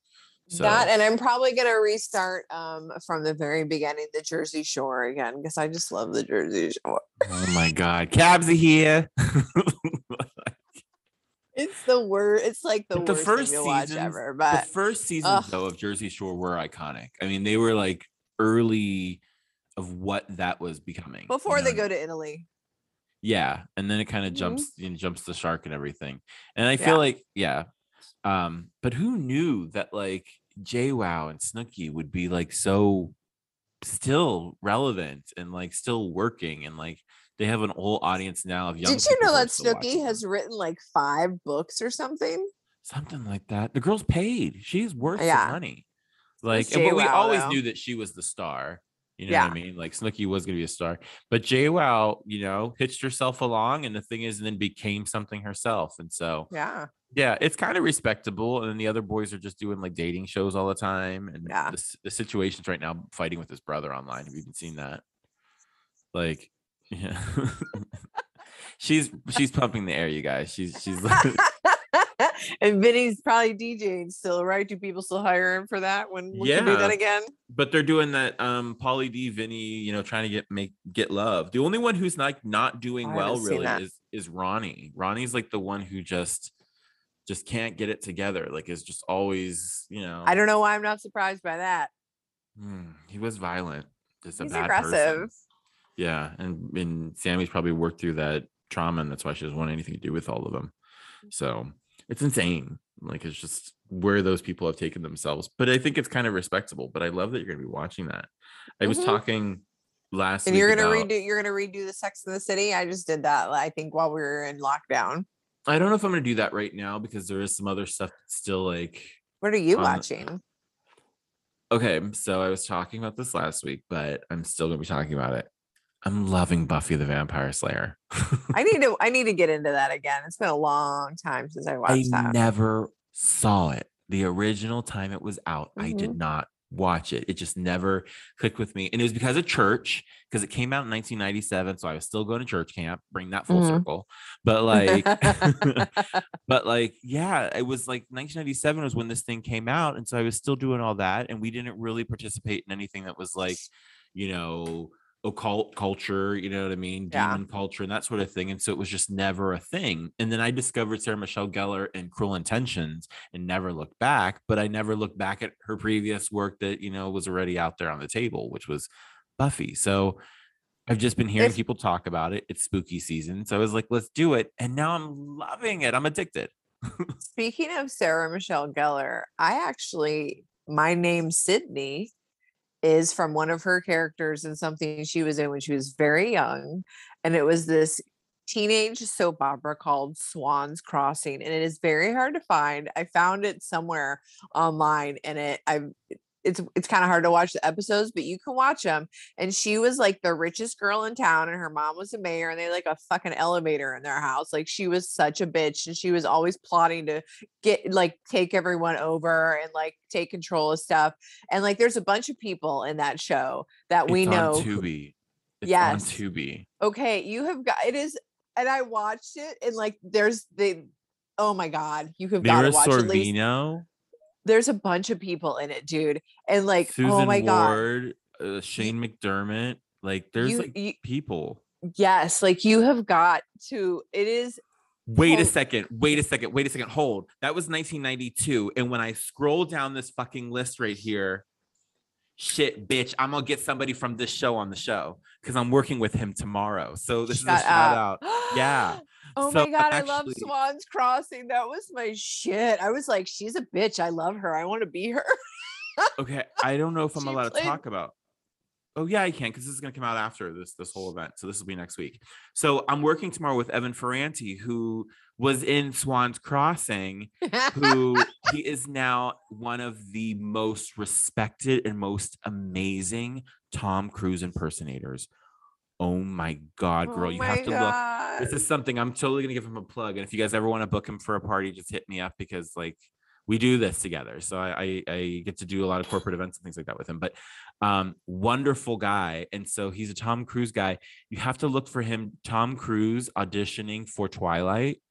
[SPEAKER 3] So
[SPEAKER 4] That and I'm probably gonna restart um from the very beginning, the Jersey Shore again, because I just love the Jersey Shore.
[SPEAKER 3] oh my god, cabs are here.
[SPEAKER 4] It's the worst. It's like the,
[SPEAKER 3] But the
[SPEAKER 4] worst
[SPEAKER 3] first
[SPEAKER 4] thing
[SPEAKER 3] seasons-
[SPEAKER 4] ever.
[SPEAKER 3] the first seasons
[SPEAKER 4] ugh.
[SPEAKER 3] though of Jersey Shore were iconic. I mean, they were like early of what that was becoming. you
[SPEAKER 4] before they go to Italy,
[SPEAKER 3] yeah and then it kind of
[SPEAKER 4] Mhm.
[SPEAKER 3] jumps you know, jumps the shark and everything and i feel
[SPEAKER 4] Yeah.
[SPEAKER 3] like yeah um but who knew that like JWoww and snooki would be like so still relevant and like still working and like they have an whole audience now of young
[SPEAKER 4] did you know that Snooki has written like five books or something?
[SPEAKER 3] something like that the girl's paid she's worth
[SPEAKER 4] Yeah.
[SPEAKER 3] money like and- but we always
[SPEAKER 4] though.
[SPEAKER 3] knew that she was the star you know
[SPEAKER 4] Yeah.
[SPEAKER 3] what I mean? Like Snooki was gonna be a star, but JWoww, you know, hitched herself along, and the thing is, and then became something herself. And so,
[SPEAKER 4] Yeah.
[SPEAKER 3] yeah it's kind of respectable and then the other boys are just doing like dating shows all the time and
[SPEAKER 4] Yeah.
[SPEAKER 3] the, the situations right now fighting with his brother online have you even seen that like yeah she's she's pumping the air you guys she's she's
[SPEAKER 4] and Vinny's probably DJing still, right? Do people still hire him for that when we can do that
[SPEAKER 3] Yeah.
[SPEAKER 4] again?
[SPEAKER 3] but they're doing that um Pauly D Vinny you know trying to get make get love the only one who's like not doing
[SPEAKER 4] I
[SPEAKER 3] well really is is Ronnie Ronnie's like the one who just just can't get it together like is just always you know
[SPEAKER 4] I don't know why I'm not surprised by that.
[SPEAKER 3] Hmm, he was violent. Just a
[SPEAKER 4] He's
[SPEAKER 3] bad
[SPEAKER 4] aggressive.
[SPEAKER 3] person. Yeah, and and Sammi's probably worked through that trauma, and that's why she doesn't want anything to do with all of them. So it's insane. Like it's just where those people have taken themselves. But I think it's kind of respectable. But I love that you're gonna be watching that. I was
[SPEAKER 4] Mhm.
[SPEAKER 3] talking last
[SPEAKER 4] And you're gonna
[SPEAKER 3] about-
[SPEAKER 4] redo you're gonna redo the Sex in the City. I just did that, I think, while we were in lockdown.
[SPEAKER 3] I don't know if I'm gonna do that right now because there is some other stuff that's still like
[SPEAKER 4] What are you
[SPEAKER 3] Um,
[SPEAKER 4] watching?
[SPEAKER 3] okay. So I was talking about this last week, but I'm still gonna be talking about it. I'm loving Buffy the Vampire Slayer.
[SPEAKER 4] I need to I need to get into that again. It's been a long time since I
[SPEAKER 3] I
[SPEAKER 4] watched that.
[SPEAKER 3] I never saw it. The original time it was out, I
[SPEAKER 4] Mm-hmm.
[SPEAKER 3] did not watch it. It just never clicked with me. And it was because of church, because it came out in 1997. So I was still going to church camp, bring that full
[SPEAKER 4] Mhm.
[SPEAKER 3] circle. But like, but like, yeah, it was like 1997 was when this thing came out. And so I was still doing all that. And we didn't really participate in anything that was like, you know, occult culture, you know what I mean?
[SPEAKER 4] Yeah.
[SPEAKER 3] Demon culture and that sort of thing. And so it was just never a thing. And then I discovered Sarah Michelle Gellar and Cruel Intentions and never looked back, but I never looked back at her previous work that, you know, was already out there on the table, which was Buffy. So I've just been hearing
[SPEAKER 4] If-
[SPEAKER 3] people talk about it. It's spooky season. So I was like, let's do it. And now I'm loving it. I'm addicted.
[SPEAKER 4] Speaking of Sarah Michelle Gellar, I actually my name Sydney is from one of her characters and something she was in when she was very young, and it was this teenage soap opera called Swans Crossing, and it is very hard to find. I found it somewhere online, and it I it's it's kind of hard to watch the episodes, but you can watch them. And she was like the richest girl in town, and her mom was a mayor, and they had, like a fucking elevator in their house. Like she was such a bitch, and she was always plotting to get like take everyone over and like take control of stuff. And like there's a bunch of people in that show that we
[SPEAKER 3] it's
[SPEAKER 4] know.
[SPEAKER 3] on
[SPEAKER 4] who-
[SPEAKER 3] Tubi. It's
[SPEAKER 4] Yes.
[SPEAKER 3] on Tubi.
[SPEAKER 4] okay, you have got it is, and I watched it, and like there's the. Oh my god, you have got to watch at least. There's a bunch of people in it, dude, and like
[SPEAKER 3] Susan
[SPEAKER 4] oh my god,
[SPEAKER 3] uh, Shane McDermott. Like there's
[SPEAKER 4] You-
[SPEAKER 3] like
[SPEAKER 4] you-
[SPEAKER 3] people.
[SPEAKER 4] yes, like you have got to. It is
[SPEAKER 3] Wait a second. Wait a second. Wait a second. Hold. That was 1992. And when I scroll down this fucking list right here, shit, bitch, I'm gonna get somebody from this show on the show because I'm working with him tomorrow. So this is a shout
[SPEAKER 4] up.
[SPEAKER 3] out. Yeah.
[SPEAKER 4] Oh
[SPEAKER 3] So
[SPEAKER 4] my god, I love Swans Crossing. That was my shit. I was like, she's a bitch. I love her. I want to be her.
[SPEAKER 3] Okay. I don't know if I'm
[SPEAKER 4] She
[SPEAKER 3] allowed to talk about. Oh yeah, I can because this is gonna come out after this this whole event. So this will be next week. So I'm working tomorrow with Evan Ferranti, who was in Swans Crossing, who he is now one of the most respected and most amazing Tom Cruise impersonators. Oh my god, girl,
[SPEAKER 4] Oh
[SPEAKER 3] you have to look. This is something I'm totally gonna give him a plug. And if you guys ever want to book him for a party, just hit me up because like we do this together. So I, I I get to do a lot of corporate events and things like that with him. But um, wonderful guy. And so he's a Tom Cruise guy. You have to look for him, Tom Cruise auditioning for Twilight.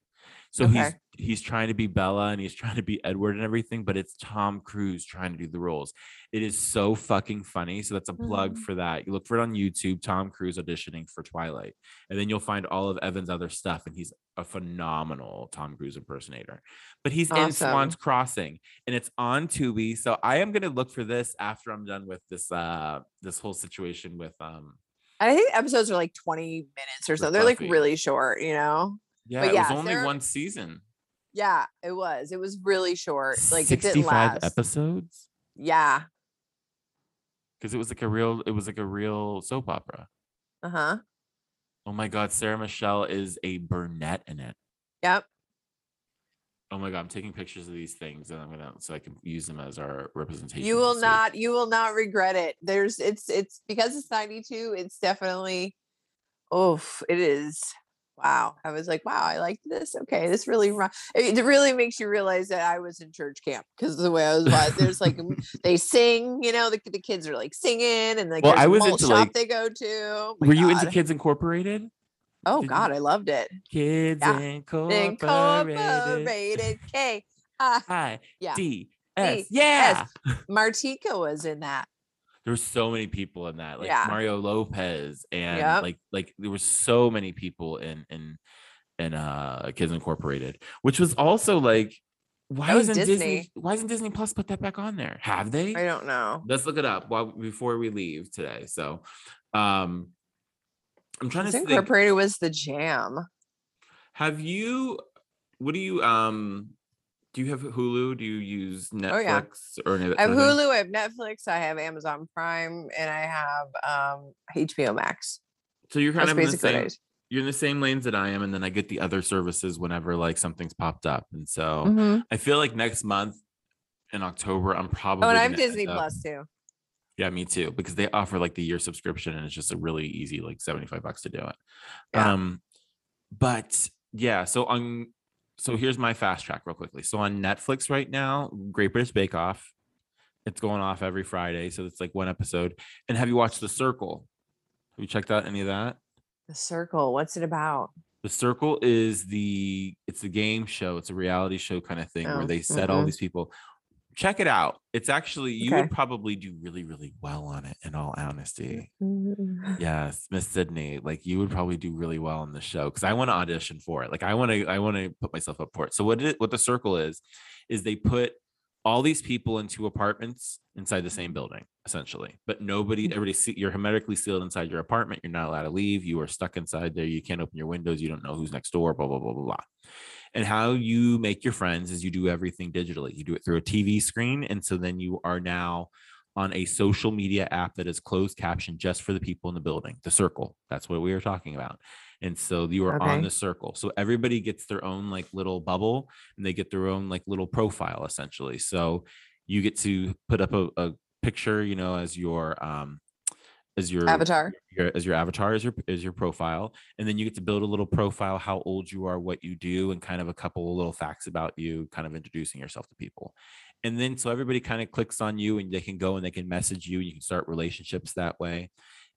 [SPEAKER 3] So he's
[SPEAKER 4] Okay.
[SPEAKER 3] he's trying to be Bella and he's trying to be Edward and everything, but it's Tom Cruise trying to do the roles. It is so fucking funny. So that's a plug
[SPEAKER 4] Mhm.
[SPEAKER 3] for that. You look for it on YouTube, Tom Cruise auditioning for Twilight, and then you'll find all of Evan's other stuff. And he's a phenomenal Tom Cruise impersonator. But he's in Swan's Crossing, and it's on Tubi. So I am gonna look for this after I'm done with this uh this whole situation with um
[SPEAKER 4] I think episodes are like 20 minutes or so. They're like really short, you know?
[SPEAKER 3] Yeah,
[SPEAKER 4] But
[SPEAKER 3] it
[SPEAKER 4] yeah,
[SPEAKER 3] was only
[SPEAKER 4] Sarah-
[SPEAKER 3] one season.
[SPEAKER 4] Yeah, it was. It was really short. Like it didn't
[SPEAKER 3] 65
[SPEAKER 4] last.
[SPEAKER 3] episodes
[SPEAKER 4] Yeah.
[SPEAKER 3] because it was like a real it was like a real soap opera.
[SPEAKER 4] Uh-huh.
[SPEAKER 3] Oh my god, Sarah Michelle is a brunette in it.
[SPEAKER 4] Yep.
[SPEAKER 3] Oh my god, I'm taking pictures of these things and I'm gonna so I can use them as our representation.
[SPEAKER 4] You will
[SPEAKER 3] so-
[SPEAKER 4] not you will not regret it. There's it's it's because it's 92, it's definitely oof, it is. Wow. I was like, wow, I like this. Okay, this really it really makes you realize that I was in church camp because the way I was watching, there's like they sing, you know, the, the kids are like singing and like
[SPEAKER 3] Well, I was into,
[SPEAKER 4] shop
[SPEAKER 3] like-
[SPEAKER 4] they go to. Oh
[SPEAKER 3] Were you into Kids Incorporated?
[SPEAKER 4] Oh
[SPEAKER 3] did you-
[SPEAKER 4] God, I loved it.
[SPEAKER 3] Kids
[SPEAKER 4] Yeah.
[SPEAKER 3] Incorporated.
[SPEAKER 4] Incorporated K. Uh,
[SPEAKER 3] I
[SPEAKER 4] Yeah.
[SPEAKER 3] D S. Yeah.
[SPEAKER 4] Martika was in that.
[SPEAKER 3] There were so many people in that, like
[SPEAKER 4] Yeah.
[SPEAKER 3] Mario Lopez, and
[SPEAKER 4] Yep.
[SPEAKER 3] like like there were so many people in in in uh Kids Incorporated, which was also like, why isn't Disney.
[SPEAKER 4] Disney.
[SPEAKER 3] Why isn't Disney Plus put that back on there? Have they?
[SPEAKER 4] I don't know.
[SPEAKER 3] Let's look it up while before we leave today. So, um, I'm trying to
[SPEAKER 4] Kids
[SPEAKER 3] think.
[SPEAKER 4] Incorporated was the jam.
[SPEAKER 3] Have you? What do you um? Do you have Hulu? Do you use Netflix
[SPEAKER 4] Oh, yeah.
[SPEAKER 3] or any
[SPEAKER 4] I have
[SPEAKER 3] sort of thing?
[SPEAKER 4] Hulu, I have Netflix, I have Amazon Prime, and I have um HBO Max.
[SPEAKER 3] So you're kind
[SPEAKER 4] That's
[SPEAKER 3] of in the same. You're in the same lanes that I am, and then I get the other services whenever like something's popped up, and so
[SPEAKER 4] Mhm.
[SPEAKER 3] I feel like next month in October, I'm probably.
[SPEAKER 4] Oh, and I have Disney Plus too.
[SPEAKER 3] Yeah, me too, because they offer like the year subscription, and it's just a really easy like 75 bucks to do it.
[SPEAKER 4] Yeah.
[SPEAKER 3] Um, but yeah, so on so here's my fast track real quickly. So on Netflix right now, Great British Bake Off. It's going off every Friday, so it's like one episode. And have you watched The Circle? Have you checked out any of that?
[SPEAKER 4] The Circle. What's it about?
[SPEAKER 3] The Circle is the it's a game show, it's a reality show kind of thing
[SPEAKER 4] Oh,
[SPEAKER 3] where they set all
[SPEAKER 4] mm-mm.
[SPEAKER 3] these people. Check it out. It's actually you
[SPEAKER 4] Okay.
[SPEAKER 3] would probably do really, really well on it, in all honesty.
[SPEAKER 4] Mm.
[SPEAKER 3] Yes, Miss Sydney, like you would probably do really well on the show because I want to audition for it. Like I want to, I want to put myself up for it. So what it, what the circle is, is they put all these people into apartments inside the same building, essentially. But nobody, everybody, see, you're hermetically sealed inside your apartment. You're not allowed to leave. You are stuck inside there. You can't open your windows. You don't know who's next door. Blah blah blah blah blah. And how you make your friends is you do everything digitally. You do it through a TV screen, and so then you are now on a social media app that is closed captioned just for the people in the building, the circle. That's what we were talking about. And so you are on the circle. So everybody gets their own like little bubble and they get their own like little profile essentially. So you get to put up a, a picture, you know, as your um as your
[SPEAKER 4] Avatar.
[SPEAKER 3] your as your avatar as your as your profile and then you get to build a little profile how old you are what you do and kind of a couple of little facts about you kind of introducing yourself to people. And then so everybody kind of clicks on you and they can go and they can message you and you can start relationships that way.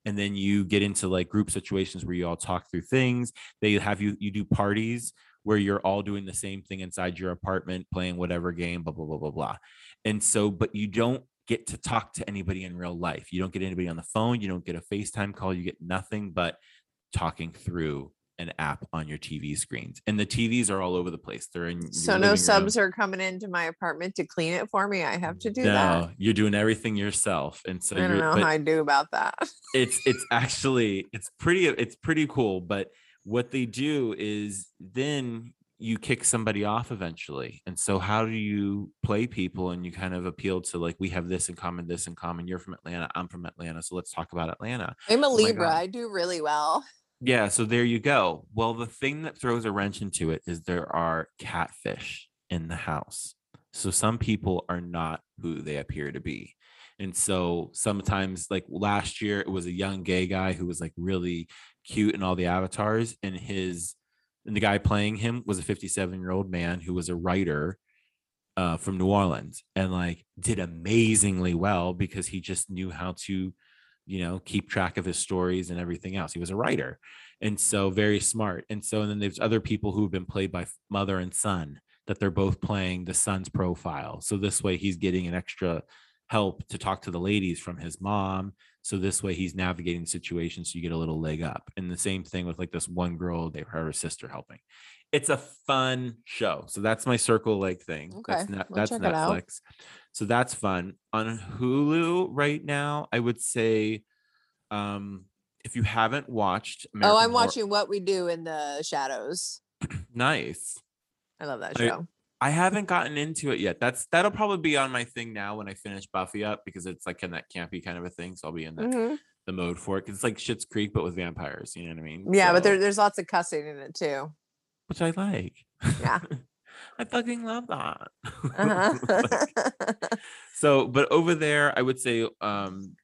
[SPEAKER 3] And then you get into like group situations where you all talk through things. They have you you do parties where you're all doing the same thing inside your apartment playing whatever game blah blah blah blah blah. And so but you don't get to talk to anybody in real life you don't get anybody on the phone you don't get a facetime call you get nothing but talking through an app on your TV screens, and the TVs are all over the place. They're in
[SPEAKER 4] So no
[SPEAKER 3] room.
[SPEAKER 4] subs are coming into my apartment to clean it for me. I have to do
[SPEAKER 3] no,
[SPEAKER 4] that.
[SPEAKER 3] you're doing everything yourself, and so
[SPEAKER 4] I don't know how I do about that.
[SPEAKER 3] it's it's actually it's pretty it's pretty cool. But what they do is then you kick somebody off eventually, and so how do you play people? And you kind of appeal to like we have this in common, this in common. You're from Atlanta, I'm from Atlanta, so let's talk about Atlanta.
[SPEAKER 4] I'm a
[SPEAKER 3] Oh
[SPEAKER 4] Libra. I do really well.
[SPEAKER 3] Yeah, so there you go. Well, the thing that throws a wrench into it is there are catfish in the house. So some people are not who they appear to be. And so sometimes, like last year, it was a young gay guy who was like really cute in all the avatars, and his and the guy playing him was a 57 year old man who was a writer uh, from New Orleans and like did amazingly well because he just knew how to you know keep track of his stories and everything else. He was a writer and so very smart. And so and then there's other people who've been played by mother and son that they're both playing the son's profile. So this way he's getting an extra help to talk to the ladies from his mom so this way he's navigating situations so you get a little leg up. And the same thing with like this one girl they have her sister helping. It's a fun show. So that's my circle leg thing. That's
[SPEAKER 4] Okay,
[SPEAKER 3] that's
[SPEAKER 4] check it out.
[SPEAKER 3] netflix. So that's fun. On hulu right now i would say um if you haven't watched
[SPEAKER 4] oh, I'm
[SPEAKER 3] Horror-
[SPEAKER 4] watching What We Do in the Shadows.
[SPEAKER 3] nice.
[SPEAKER 4] I love that show.
[SPEAKER 3] I haven't gotten into it yet. That's that'll probably be on my thing now when I finish Buffy up because it's like in that campy kind of a thing. So I'll be in the,
[SPEAKER 4] Mhm.
[SPEAKER 3] the mode for it. 'cause It's like Schitt's Creek, but with vampires. You know what I mean?
[SPEAKER 4] Yeah, but
[SPEAKER 3] So-
[SPEAKER 4] there, there's lots of cussing in it too.
[SPEAKER 3] which I like.
[SPEAKER 4] Yeah.
[SPEAKER 3] I fucking love that.
[SPEAKER 4] Uh-huh.
[SPEAKER 3] Like, so, but over there, I would say um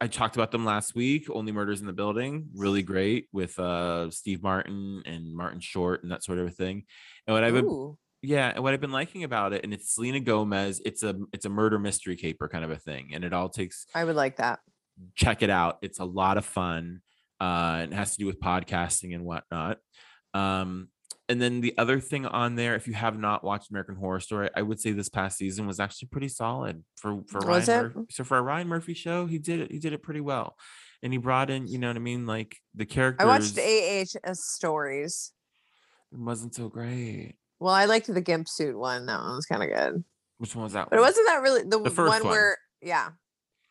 [SPEAKER 3] I talked about them last week. Only Murders in the Building, really great with uh Steve Martin and Martin Short and that sort of a thing. And what I've been
[SPEAKER 4] Ooh,
[SPEAKER 3] yeah, and what I've been liking about it, and it's Selena Gomez. It's a it's a murder mystery caper kind of a thing, and it all takes
[SPEAKER 4] I would like that.
[SPEAKER 3] check it out. It's a lot of fun. Uh, and it has to do with podcasting and whatnot. Um, and then the other thing on there, if you have not watched American Horror Story, I would say this past season was actually pretty solid for for
[SPEAKER 4] Was
[SPEAKER 3] Ryan.
[SPEAKER 4] it?
[SPEAKER 3] Murphy. So for a Ryan Murphy show, he did it. He did it pretty well, and he brought in, you know what I mean, like the characters.
[SPEAKER 4] I watched AHS stories.
[SPEAKER 3] It wasn't so great.
[SPEAKER 4] Well, I liked the gimp suit one. That one was kind of good.
[SPEAKER 3] Which one was that?
[SPEAKER 4] But it wasn't that really the,
[SPEAKER 3] The first
[SPEAKER 4] one,
[SPEAKER 3] one.
[SPEAKER 4] where yeah,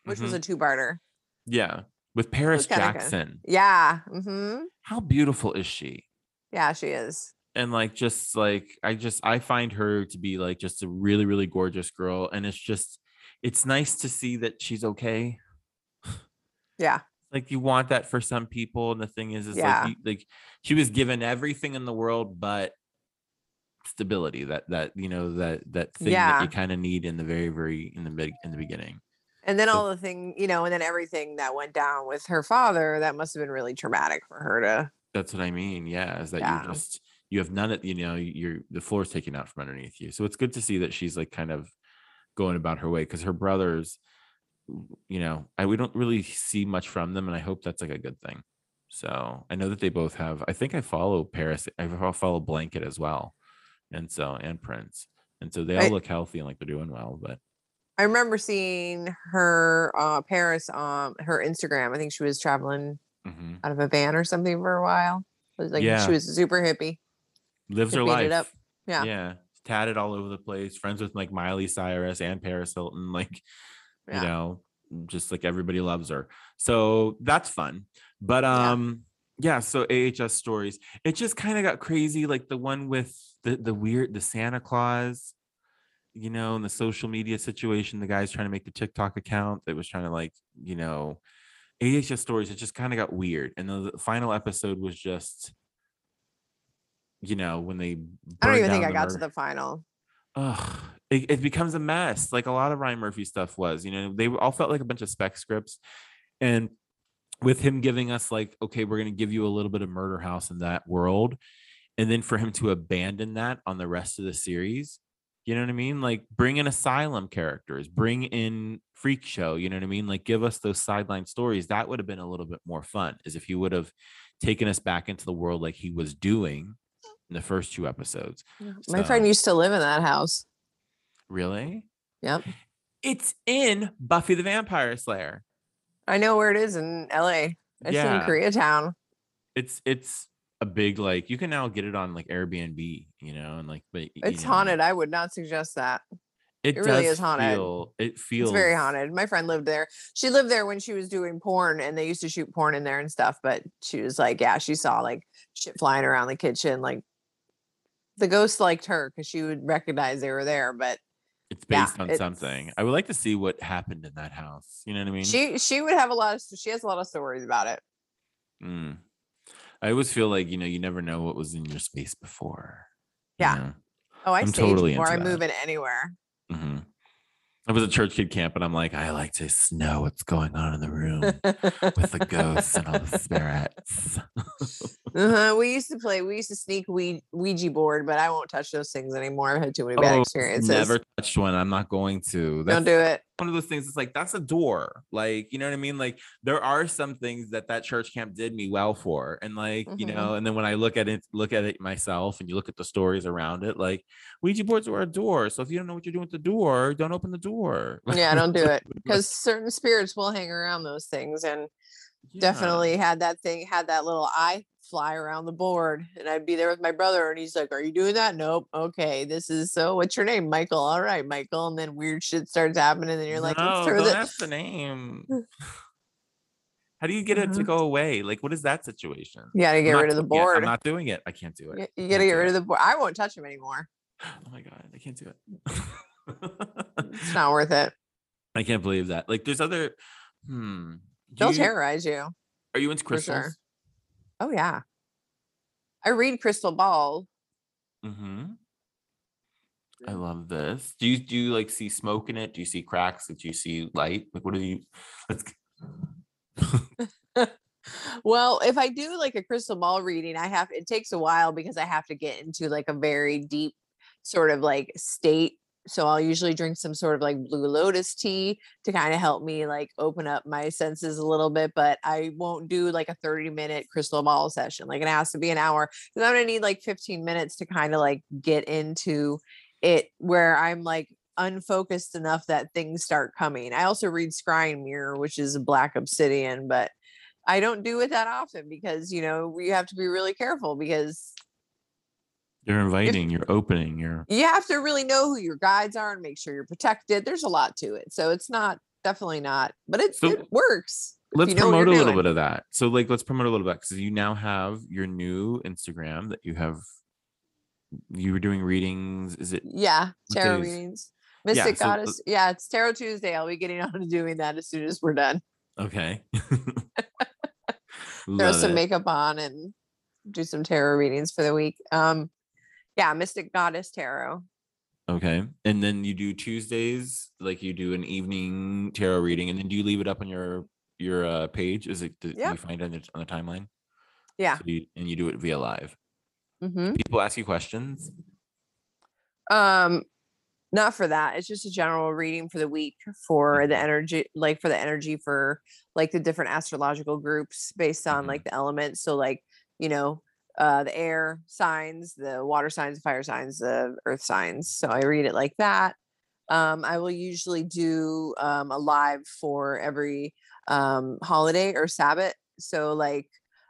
[SPEAKER 4] which was
[SPEAKER 3] Mhm.
[SPEAKER 4] a two barter.
[SPEAKER 3] Yeah, with Paris
[SPEAKER 4] kinda good.
[SPEAKER 3] Jackson.
[SPEAKER 4] Yeah. Mm-hmm.
[SPEAKER 3] How beautiful is she?
[SPEAKER 4] Yeah, she is.
[SPEAKER 3] and like just like i just i find her to be like just a really really gorgeous girl and it's just it's nice to see that she's okay
[SPEAKER 4] Yeah.
[SPEAKER 3] like you want that for some people and the thing is is
[SPEAKER 4] Yeah.
[SPEAKER 3] like you, like she was given everything in the world but stability that that you know that that thing that you kind of need in the very very in the big in the beginning
[SPEAKER 4] And then
[SPEAKER 3] So-
[SPEAKER 4] all the thing, you know, and then everything that went down with her father, that must have been really traumatic for her to.
[SPEAKER 3] that's what i mean yeah is that
[SPEAKER 4] Yeah.
[SPEAKER 3] you're just you have none of you know you're the floor's taken out from underneath you so it's good to see that she's like kind of going about her way because her brothers you know I we don't really see much from them and I hope that's like a good thing. So I know that they both have I think I follow Paris I follow Blanket as well. And so and Prince. And so they all
[SPEAKER 4] I-
[SPEAKER 3] look healthy and like they're doing well, but
[SPEAKER 4] I remember seeing her uh Paris um her Instagram. I think she was traveling
[SPEAKER 3] mhm.
[SPEAKER 4] out of a van or something for a while. It was like
[SPEAKER 3] Yeah.
[SPEAKER 4] she was super hippie.
[SPEAKER 3] lives
[SPEAKER 4] They
[SPEAKER 3] her life.
[SPEAKER 4] up. Yeah.
[SPEAKER 3] Yeah. Tatted all over the place, friends with like Miley Cyrus and Paris Hilton, like
[SPEAKER 4] Yeah.
[SPEAKER 3] you know, just like everybody loves her. So that's fun. But
[SPEAKER 4] Yeah.
[SPEAKER 3] um yeah, so AHS stories. It just kind of got crazy like the one with the the weird the Santa Claus, you know, in the social media situation, the guy's trying to make the TikTok account that was trying to like, you know, AHS stories it just kind of got weird. And the, the final episode was just you know, when they
[SPEAKER 4] I don't even think I got to the final.
[SPEAKER 3] Ugh, it, it becomes a mess like a lot of Ryan Murphy stuff was. You know, they all felt like a bunch of spec scripts. And with him giving us, like, okay, we're going to give you a little bit of Murder House in that world. And then for him to abandon that on the rest of the series, you know what I mean? Like, bring in asylum characters, bring in Freak Show, you know what I mean? Like, give us those sideline stories. That would have been a little bit more fun, is if he would have taken us back into the world like he was doing in the first two episodes.
[SPEAKER 4] My friend used to live in that house.
[SPEAKER 3] Really?
[SPEAKER 4] Yep.
[SPEAKER 3] It's in Buffy the Vampire Slayer.
[SPEAKER 4] I know where it is in LA. It's in
[SPEAKER 3] Yeah.
[SPEAKER 4] Koreatown.
[SPEAKER 3] It's it's a big like you can now get it on like Airbnb, you know, and like but
[SPEAKER 4] It's
[SPEAKER 3] know,
[SPEAKER 4] haunted. I would not suggest that.
[SPEAKER 3] It,
[SPEAKER 4] It really is haunted.
[SPEAKER 3] Feel, it feels
[SPEAKER 4] It's very haunted. My friend lived there. She lived there when she was doing porn and they used to shoot porn in there and stuff. But she was like, yeah, she saw like shit flying around the kitchen. Like the ghost liked her because she would recognize they were there. But
[SPEAKER 3] It's
[SPEAKER 4] yeah,
[SPEAKER 3] based on
[SPEAKER 4] it's-
[SPEAKER 3] something. I would like to see what happened in that house. You know what I mean?
[SPEAKER 4] she she would have a lot of she has a lot of stories about it.
[SPEAKER 3] Mm. I always feel like you know you never know what was in your space before. you
[SPEAKER 4] Yeah.
[SPEAKER 3] know?
[SPEAKER 4] Oh, I
[SPEAKER 3] I'm totally
[SPEAKER 4] before I
[SPEAKER 3] into that.
[SPEAKER 4] move in anywhere.
[SPEAKER 3] Mhm. I was at church kid camp and I'm like, I like to know what's going on in the room with the ghosts and all the spirits.
[SPEAKER 4] uh-huh. We used to play. We used to sneak we Ouija board, but I won't touch those things anymore. I've had too many bad
[SPEAKER 3] Oh,
[SPEAKER 4] experiences.
[SPEAKER 3] Never touched one. I'm not going to.
[SPEAKER 4] Don't do it.
[SPEAKER 3] one of those things. It's like that's a door. Like you know what I mean. Like there are some things that that church camp did me well for, and like you
[SPEAKER 4] Mhm.
[SPEAKER 3] know, and then when I look at it, look at it myself, and you look at the stories around it, like Ouija boards are a door. So if you don't know what you're doing with the door, don't open the door.
[SPEAKER 4] Yeah, don't do it because certain spirits will hang around those things and
[SPEAKER 3] Yeah.
[SPEAKER 4] definitely had that thing had that little eye fly around the board and i'd be there with my brother and he's like are you doing that nope okay this is so what's your name michael all right michael and then weird shit starts happening and you're like
[SPEAKER 3] no, don't
[SPEAKER 4] the
[SPEAKER 3] name. How do you get it to
[SPEAKER 4] Mhm.
[SPEAKER 3] go away? Like, what is that situation?
[SPEAKER 4] you gotta get rid of the
[SPEAKER 3] it.
[SPEAKER 4] board
[SPEAKER 3] I'm not doing it. I can't do it.
[SPEAKER 4] you, you gotta get rid
[SPEAKER 3] it.
[SPEAKER 4] of the board i won't touch him anymore
[SPEAKER 3] Oh my god, I can't do it.
[SPEAKER 4] it's not worth it
[SPEAKER 3] I can't believe that. Like, there's other. Hmm. do
[SPEAKER 4] they'll
[SPEAKER 3] you-
[SPEAKER 4] terrorize you
[SPEAKER 3] Are you into
[SPEAKER 4] for sure. Oh yeah i read crystal ball
[SPEAKER 3] Mm-hmm. I love this. Do you do you like see smoke in it? Do you see cracks? Do you see light? Like, what do you? Let's.
[SPEAKER 4] well, if I do like a crystal ball reading, I have it takes a while because I have to get into like a very deep sort of like state. So I'll usually drink some sort of like blue lotus tea to kind of help me like open up my senses a little bit, but I won't do like a 30 minute crystal ball session. Like it has to be an hour because I'm gonna need like 15 minutes to kind of like get into it where I'm like unfocused enough that things start coming. I also read Scrying Mirror, which is black obsidian, but I don't do it that often because you know you have to be really careful because
[SPEAKER 3] You're inviting. You're opening. You're.
[SPEAKER 4] you have to really know who your guides are and make sure you're protected. There's a lot to it, so it's not definitely not, but it,
[SPEAKER 3] So,
[SPEAKER 4] it works.
[SPEAKER 3] let's
[SPEAKER 4] you know
[SPEAKER 3] promote a little
[SPEAKER 4] doing.
[SPEAKER 3] bit of that. So, like, let's promote a little bit because you now have your new Instagram that you have. You were doing readings. Is it
[SPEAKER 4] Yeah, tarot
[SPEAKER 3] days?
[SPEAKER 4] readings, Mystic
[SPEAKER 3] uh,
[SPEAKER 4] Goddess. Yeah, it's Tarot Tuesday. I'll be getting on to doing that as soon as we're done.
[SPEAKER 3] okay?
[SPEAKER 4] Throw some
[SPEAKER 3] it.
[SPEAKER 4] makeup on and do some tarot readings for the week. Um, yeah, Mystic Goddess Tarot.
[SPEAKER 3] Okay. And then you do Tuesdays, like you do an evening tarot reading, and then do you leave it up on your your uh, page? Is it do you find it on the, on the timeline?
[SPEAKER 4] Yeah.
[SPEAKER 3] So you, and you do it via live.
[SPEAKER 4] hmm
[SPEAKER 3] People ask you questions.
[SPEAKER 4] Um, not for that. It's just a general reading for the week for the energy, like for the energy for like the different astrological groups based on
[SPEAKER 3] Mhm.
[SPEAKER 4] like the elements. So like, you know, uh the air signs, the water signs, the fire signs, the earth signs. So I read it like that. Um, I will usually do um a live for every um holiday or Sabbath. So like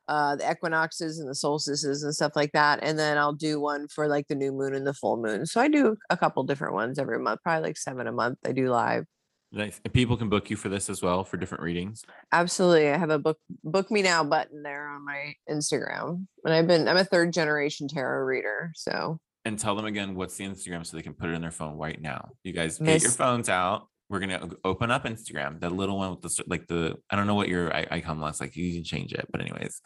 [SPEAKER 4] uh the equinoxes and the solstices and stuff like that and then i'll do one for like the new moon and the full moon so i do a couple different ones every month probably like seven a month i do live
[SPEAKER 3] Nice. And people can book you for this as well for different readings.
[SPEAKER 4] absolutely i have a book book me now button there on my instagram and i've been i'm a third generation tarot reader so
[SPEAKER 3] And tell them again what's the Instagram so they can put it in their phone right now. You guys get your phones out. We're gonna open up Instagram, that little one with the like the I don't know what your icon looks like. You can change it, but anyways.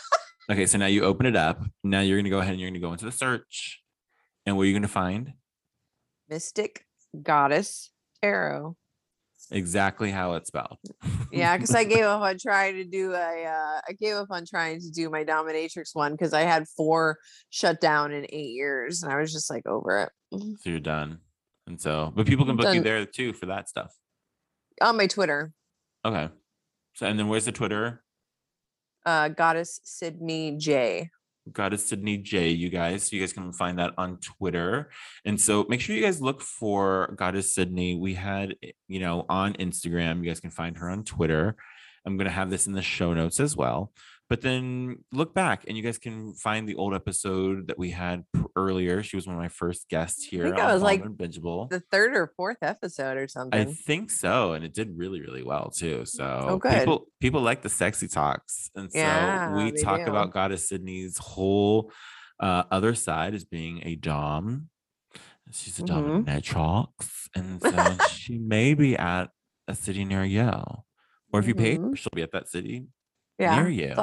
[SPEAKER 3] okay, so now you open it up. Now you're gonna go ahead and you're gonna go into the search. And what are you gonna find?
[SPEAKER 4] mystic goddess tarot
[SPEAKER 3] Exactly how it's spelled.
[SPEAKER 4] yeah because i gave up on trying to do a uh i gave up on trying to do my dominatrix one because i had four shut down in eight years and i was just like over it
[SPEAKER 3] so you're done. And so, but people can book you there too for that stuff.
[SPEAKER 4] on my twitter
[SPEAKER 3] Okay. So and then where's the Twitter?
[SPEAKER 4] uh goddess sydney j
[SPEAKER 3] Goddess Sydney J, you guys. So you guys can find that on Twitter. And so make sure you guys look for Goddess Sydney. We had, eh, you know, on Instagram. You guys can find her on Twitter. I'm going to have this in the show notes as well. But then look back and you guys can find the old episode that we had earlier. She was one of my first guests here.
[SPEAKER 4] I think it was, like,
[SPEAKER 3] Bingeable.
[SPEAKER 4] The third or fourth episode or something.
[SPEAKER 3] I think so, and it did really, really well too. So
[SPEAKER 4] Oh, good.
[SPEAKER 3] people people like the sexy talks, and so
[SPEAKER 4] Yeah,
[SPEAKER 3] we talk
[SPEAKER 4] do.
[SPEAKER 3] about Goddess Sydney's whole uh, other side as being a dom. She's a
[SPEAKER 4] Mhm.
[SPEAKER 3] dominatrix, and so she may be at a city near you, or if you pay her,
[SPEAKER 4] Mhm.
[SPEAKER 3] she'll be at that city
[SPEAKER 4] yeah.
[SPEAKER 3] near you.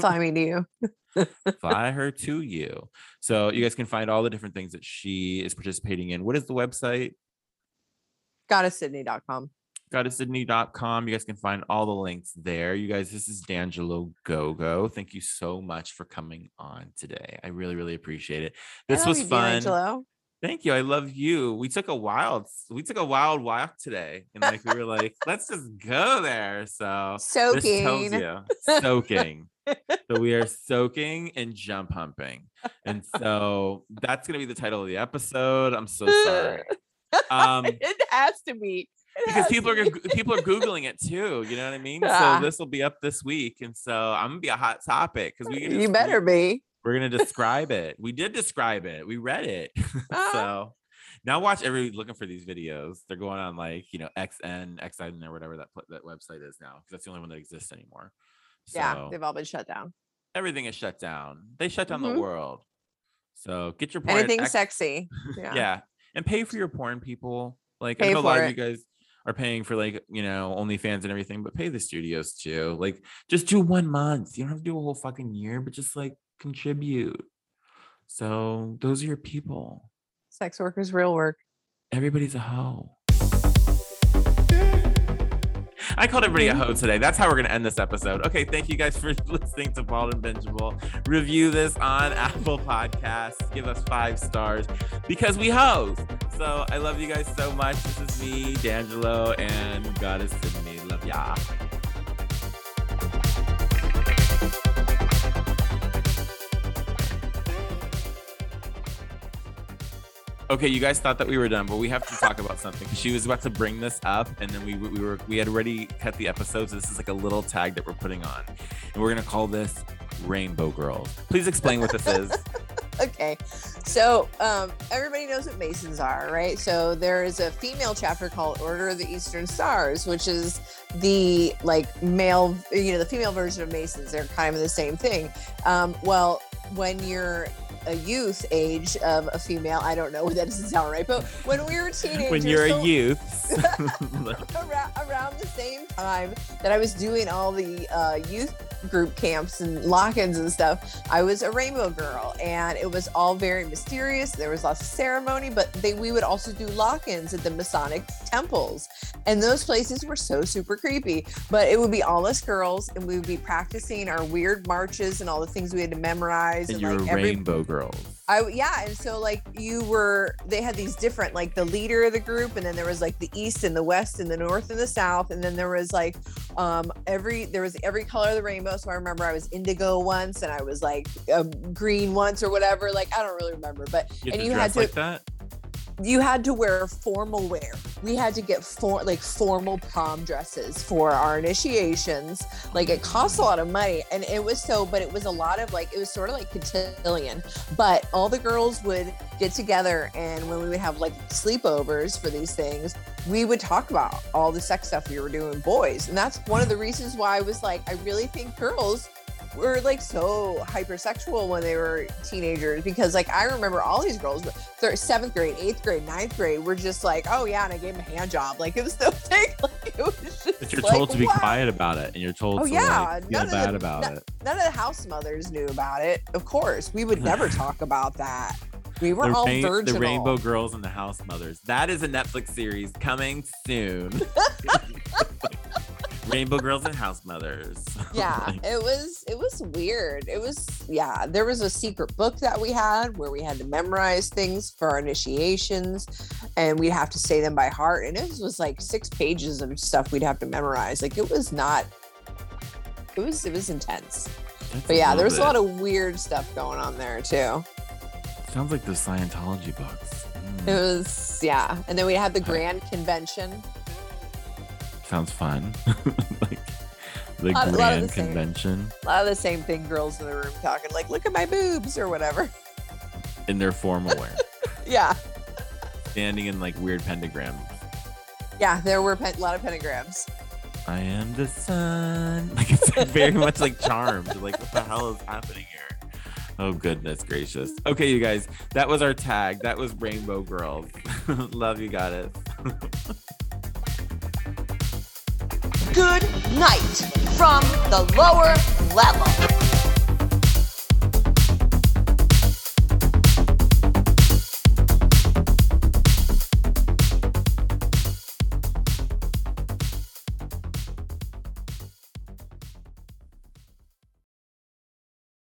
[SPEAKER 4] Fly, me to you.
[SPEAKER 3] Fly her to you. So you guys can find all the different things that she is participating in. What is the website?
[SPEAKER 4] Goddesssydney.com.
[SPEAKER 3] goddesssydney.com. You guys can find all the links there. You guys, this is D'Angelo Gogo. Thank you so much for coming on today. I really, really appreciate it. This was fun. Thank you. I love you. We took a wild, we took a wild walk today. And like we were like, let's just go there. So
[SPEAKER 4] Soaking.
[SPEAKER 3] you soaking. so we are soaking and jump humping. And so that's gonna be the title of the episode. I'm so sorry. Um
[SPEAKER 4] it has to be. It
[SPEAKER 3] because people are
[SPEAKER 4] be.
[SPEAKER 3] people are googling it too. You know what I mean?
[SPEAKER 4] Ah.
[SPEAKER 3] So this will be up this week, and so I'm gonna be a hot topic because we can
[SPEAKER 4] You better be.
[SPEAKER 3] We're gonna describe it. We did describe it. We read it.
[SPEAKER 4] Ah.
[SPEAKER 3] so now watch every looking for these videos. They're going on like you know XN, XN or whatever that that website is now because that's the only one that exists anymore. So
[SPEAKER 4] yeah, they've all been shut down.
[SPEAKER 3] everything is shut down. They shut down
[SPEAKER 4] Mhm.
[SPEAKER 3] the world. So get your porn.
[SPEAKER 4] Anything
[SPEAKER 3] X-
[SPEAKER 4] sexy. Yeah.
[SPEAKER 3] yeah. and pay for your porn people like i know a lot
[SPEAKER 4] for
[SPEAKER 3] of you guys are paying for like you know OnlyFans and everything, but pay the studios too. Like just do one month. You don't have to do a whole fucking year, but just like contribute. So those are your people.
[SPEAKER 4] Sex workers, real work.
[SPEAKER 3] Everybody's a hoe. I called everybody a hoe today. That's how we're gonna end this episode. Okay, thank you guys for listening to Bald and Bingeable. Review this on Apple Podcasts. Give us five stars because we hoes. So I love you guys so much. This is me, D'Angelo, and God is Goddess Sydney. Love ya. Okay, you guys thought that we were done, but we have to talk about something. She was about to bring this up, and then we we were we had already cut the episode. So this is like a little tag that we're putting on, and we're gonna call this Rainbow Girls. Please explain what this is.
[SPEAKER 4] Okay. So um, everybody knows what Masons are, right? So there is a female chapter called Order of the Eastern Stars, which is the like male, you know, the female version of Masons. They're kind of the same thing. Um, well, when you're a youth age of a female, I don't know, that doesn't sound right, but when we were teenagers,
[SPEAKER 3] when you're
[SPEAKER 4] so-
[SPEAKER 3] a youth.
[SPEAKER 4] around, around the same time that I was doing all the uh, youth group camps and lock-ins and stuff, I was a rainbow girl, and it was all very mysterious. There was lots of ceremony, but they we would also do lock-ins at the Masonic temples, and those places were so super creepy. But it would be all us girls, and we would be practicing our weird marches and all the things we had to memorize.
[SPEAKER 3] and
[SPEAKER 4] And,
[SPEAKER 3] you're
[SPEAKER 4] like
[SPEAKER 3] a
[SPEAKER 4] every
[SPEAKER 3] rainbow girls.
[SPEAKER 4] I yeah, and so like you were they had these different like the leader of the group and then there was like the east and the west and the north and the south and then there was like um every there was every color of the rainbow so I remember I was indigo once and I was like um, green once or whatever like I don't really remember but
[SPEAKER 3] You
[SPEAKER 4] and you had to
[SPEAKER 3] like that.
[SPEAKER 4] you had to wear formal wear. We had to get for like formal prom dresses for our initiations. Like it cost a lot of money, and it was so. But it was a lot of like it was sort of like cotillion. But all the girls would get together, and when we would have like sleepovers for these things, we would talk about all the sex stuff we were doing, boys. And that's one of the reasons why I was like, I really think girls were like so hypersexual when they were teenagers because like I remember all these girls third, seventh grade, eighth grade, ninth grade were just like, oh yeah, and I gave him a hand job. Like it was so big. Like it was just
[SPEAKER 3] But you're
[SPEAKER 4] like,
[SPEAKER 3] told to be
[SPEAKER 4] wow.
[SPEAKER 3] quiet about it, and you're told
[SPEAKER 4] Oh,
[SPEAKER 3] to
[SPEAKER 4] yeah,
[SPEAKER 3] like, feel
[SPEAKER 4] none of
[SPEAKER 3] bad
[SPEAKER 4] the-
[SPEAKER 3] about it.
[SPEAKER 4] None of the house mothers knew about it. Of course, we would never talk about that. We were
[SPEAKER 3] The,
[SPEAKER 4] all
[SPEAKER 3] rain- the. Rainbow Girls and the House Mothers. That is a Netflix series coming soon. Rainbow Girls and House Mothers.
[SPEAKER 4] yeah
[SPEAKER 3] Like,
[SPEAKER 4] it was it was weird it was yeah there was a secret book that we had where we had to memorize things for our initiations and we'd have to say them by heart and it was like six pages of stuff we'd have to memorize like it was not it was it was intense
[SPEAKER 3] that's
[SPEAKER 4] but yeah there was
[SPEAKER 3] little
[SPEAKER 4] a lot of weird stuff going on there too
[SPEAKER 3] Sounds like the Scientology books. Mm,
[SPEAKER 4] it was yeah and then we had the grand convention
[SPEAKER 3] sounds fun. like The
[SPEAKER 4] lot- a lot the
[SPEAKER 3] grand
[SPEAKER 4] same.
[SPEAKER 3] convention
[SPEAKER 4] A lot of the same thing girls in the room talking, like, look at my boobs or whatever.
[SPEAKER 3] in their formal wear,
[SPEAKER 4] Yeah.
[SPEAKER 3] standing in like weird pentagrams.
[SPEAKER 4] Yeah, there were pen- a lot of pentagrams.
[SPEAKER 3] I am the sun. Like it's like very much like charmed. Like what the hell is happening? Oh goodness gracious. Okay, you guys, that was our tag. That was Rainbow Girls. Love you, goddess.
[SPEAKER 2] Good night from the lower level.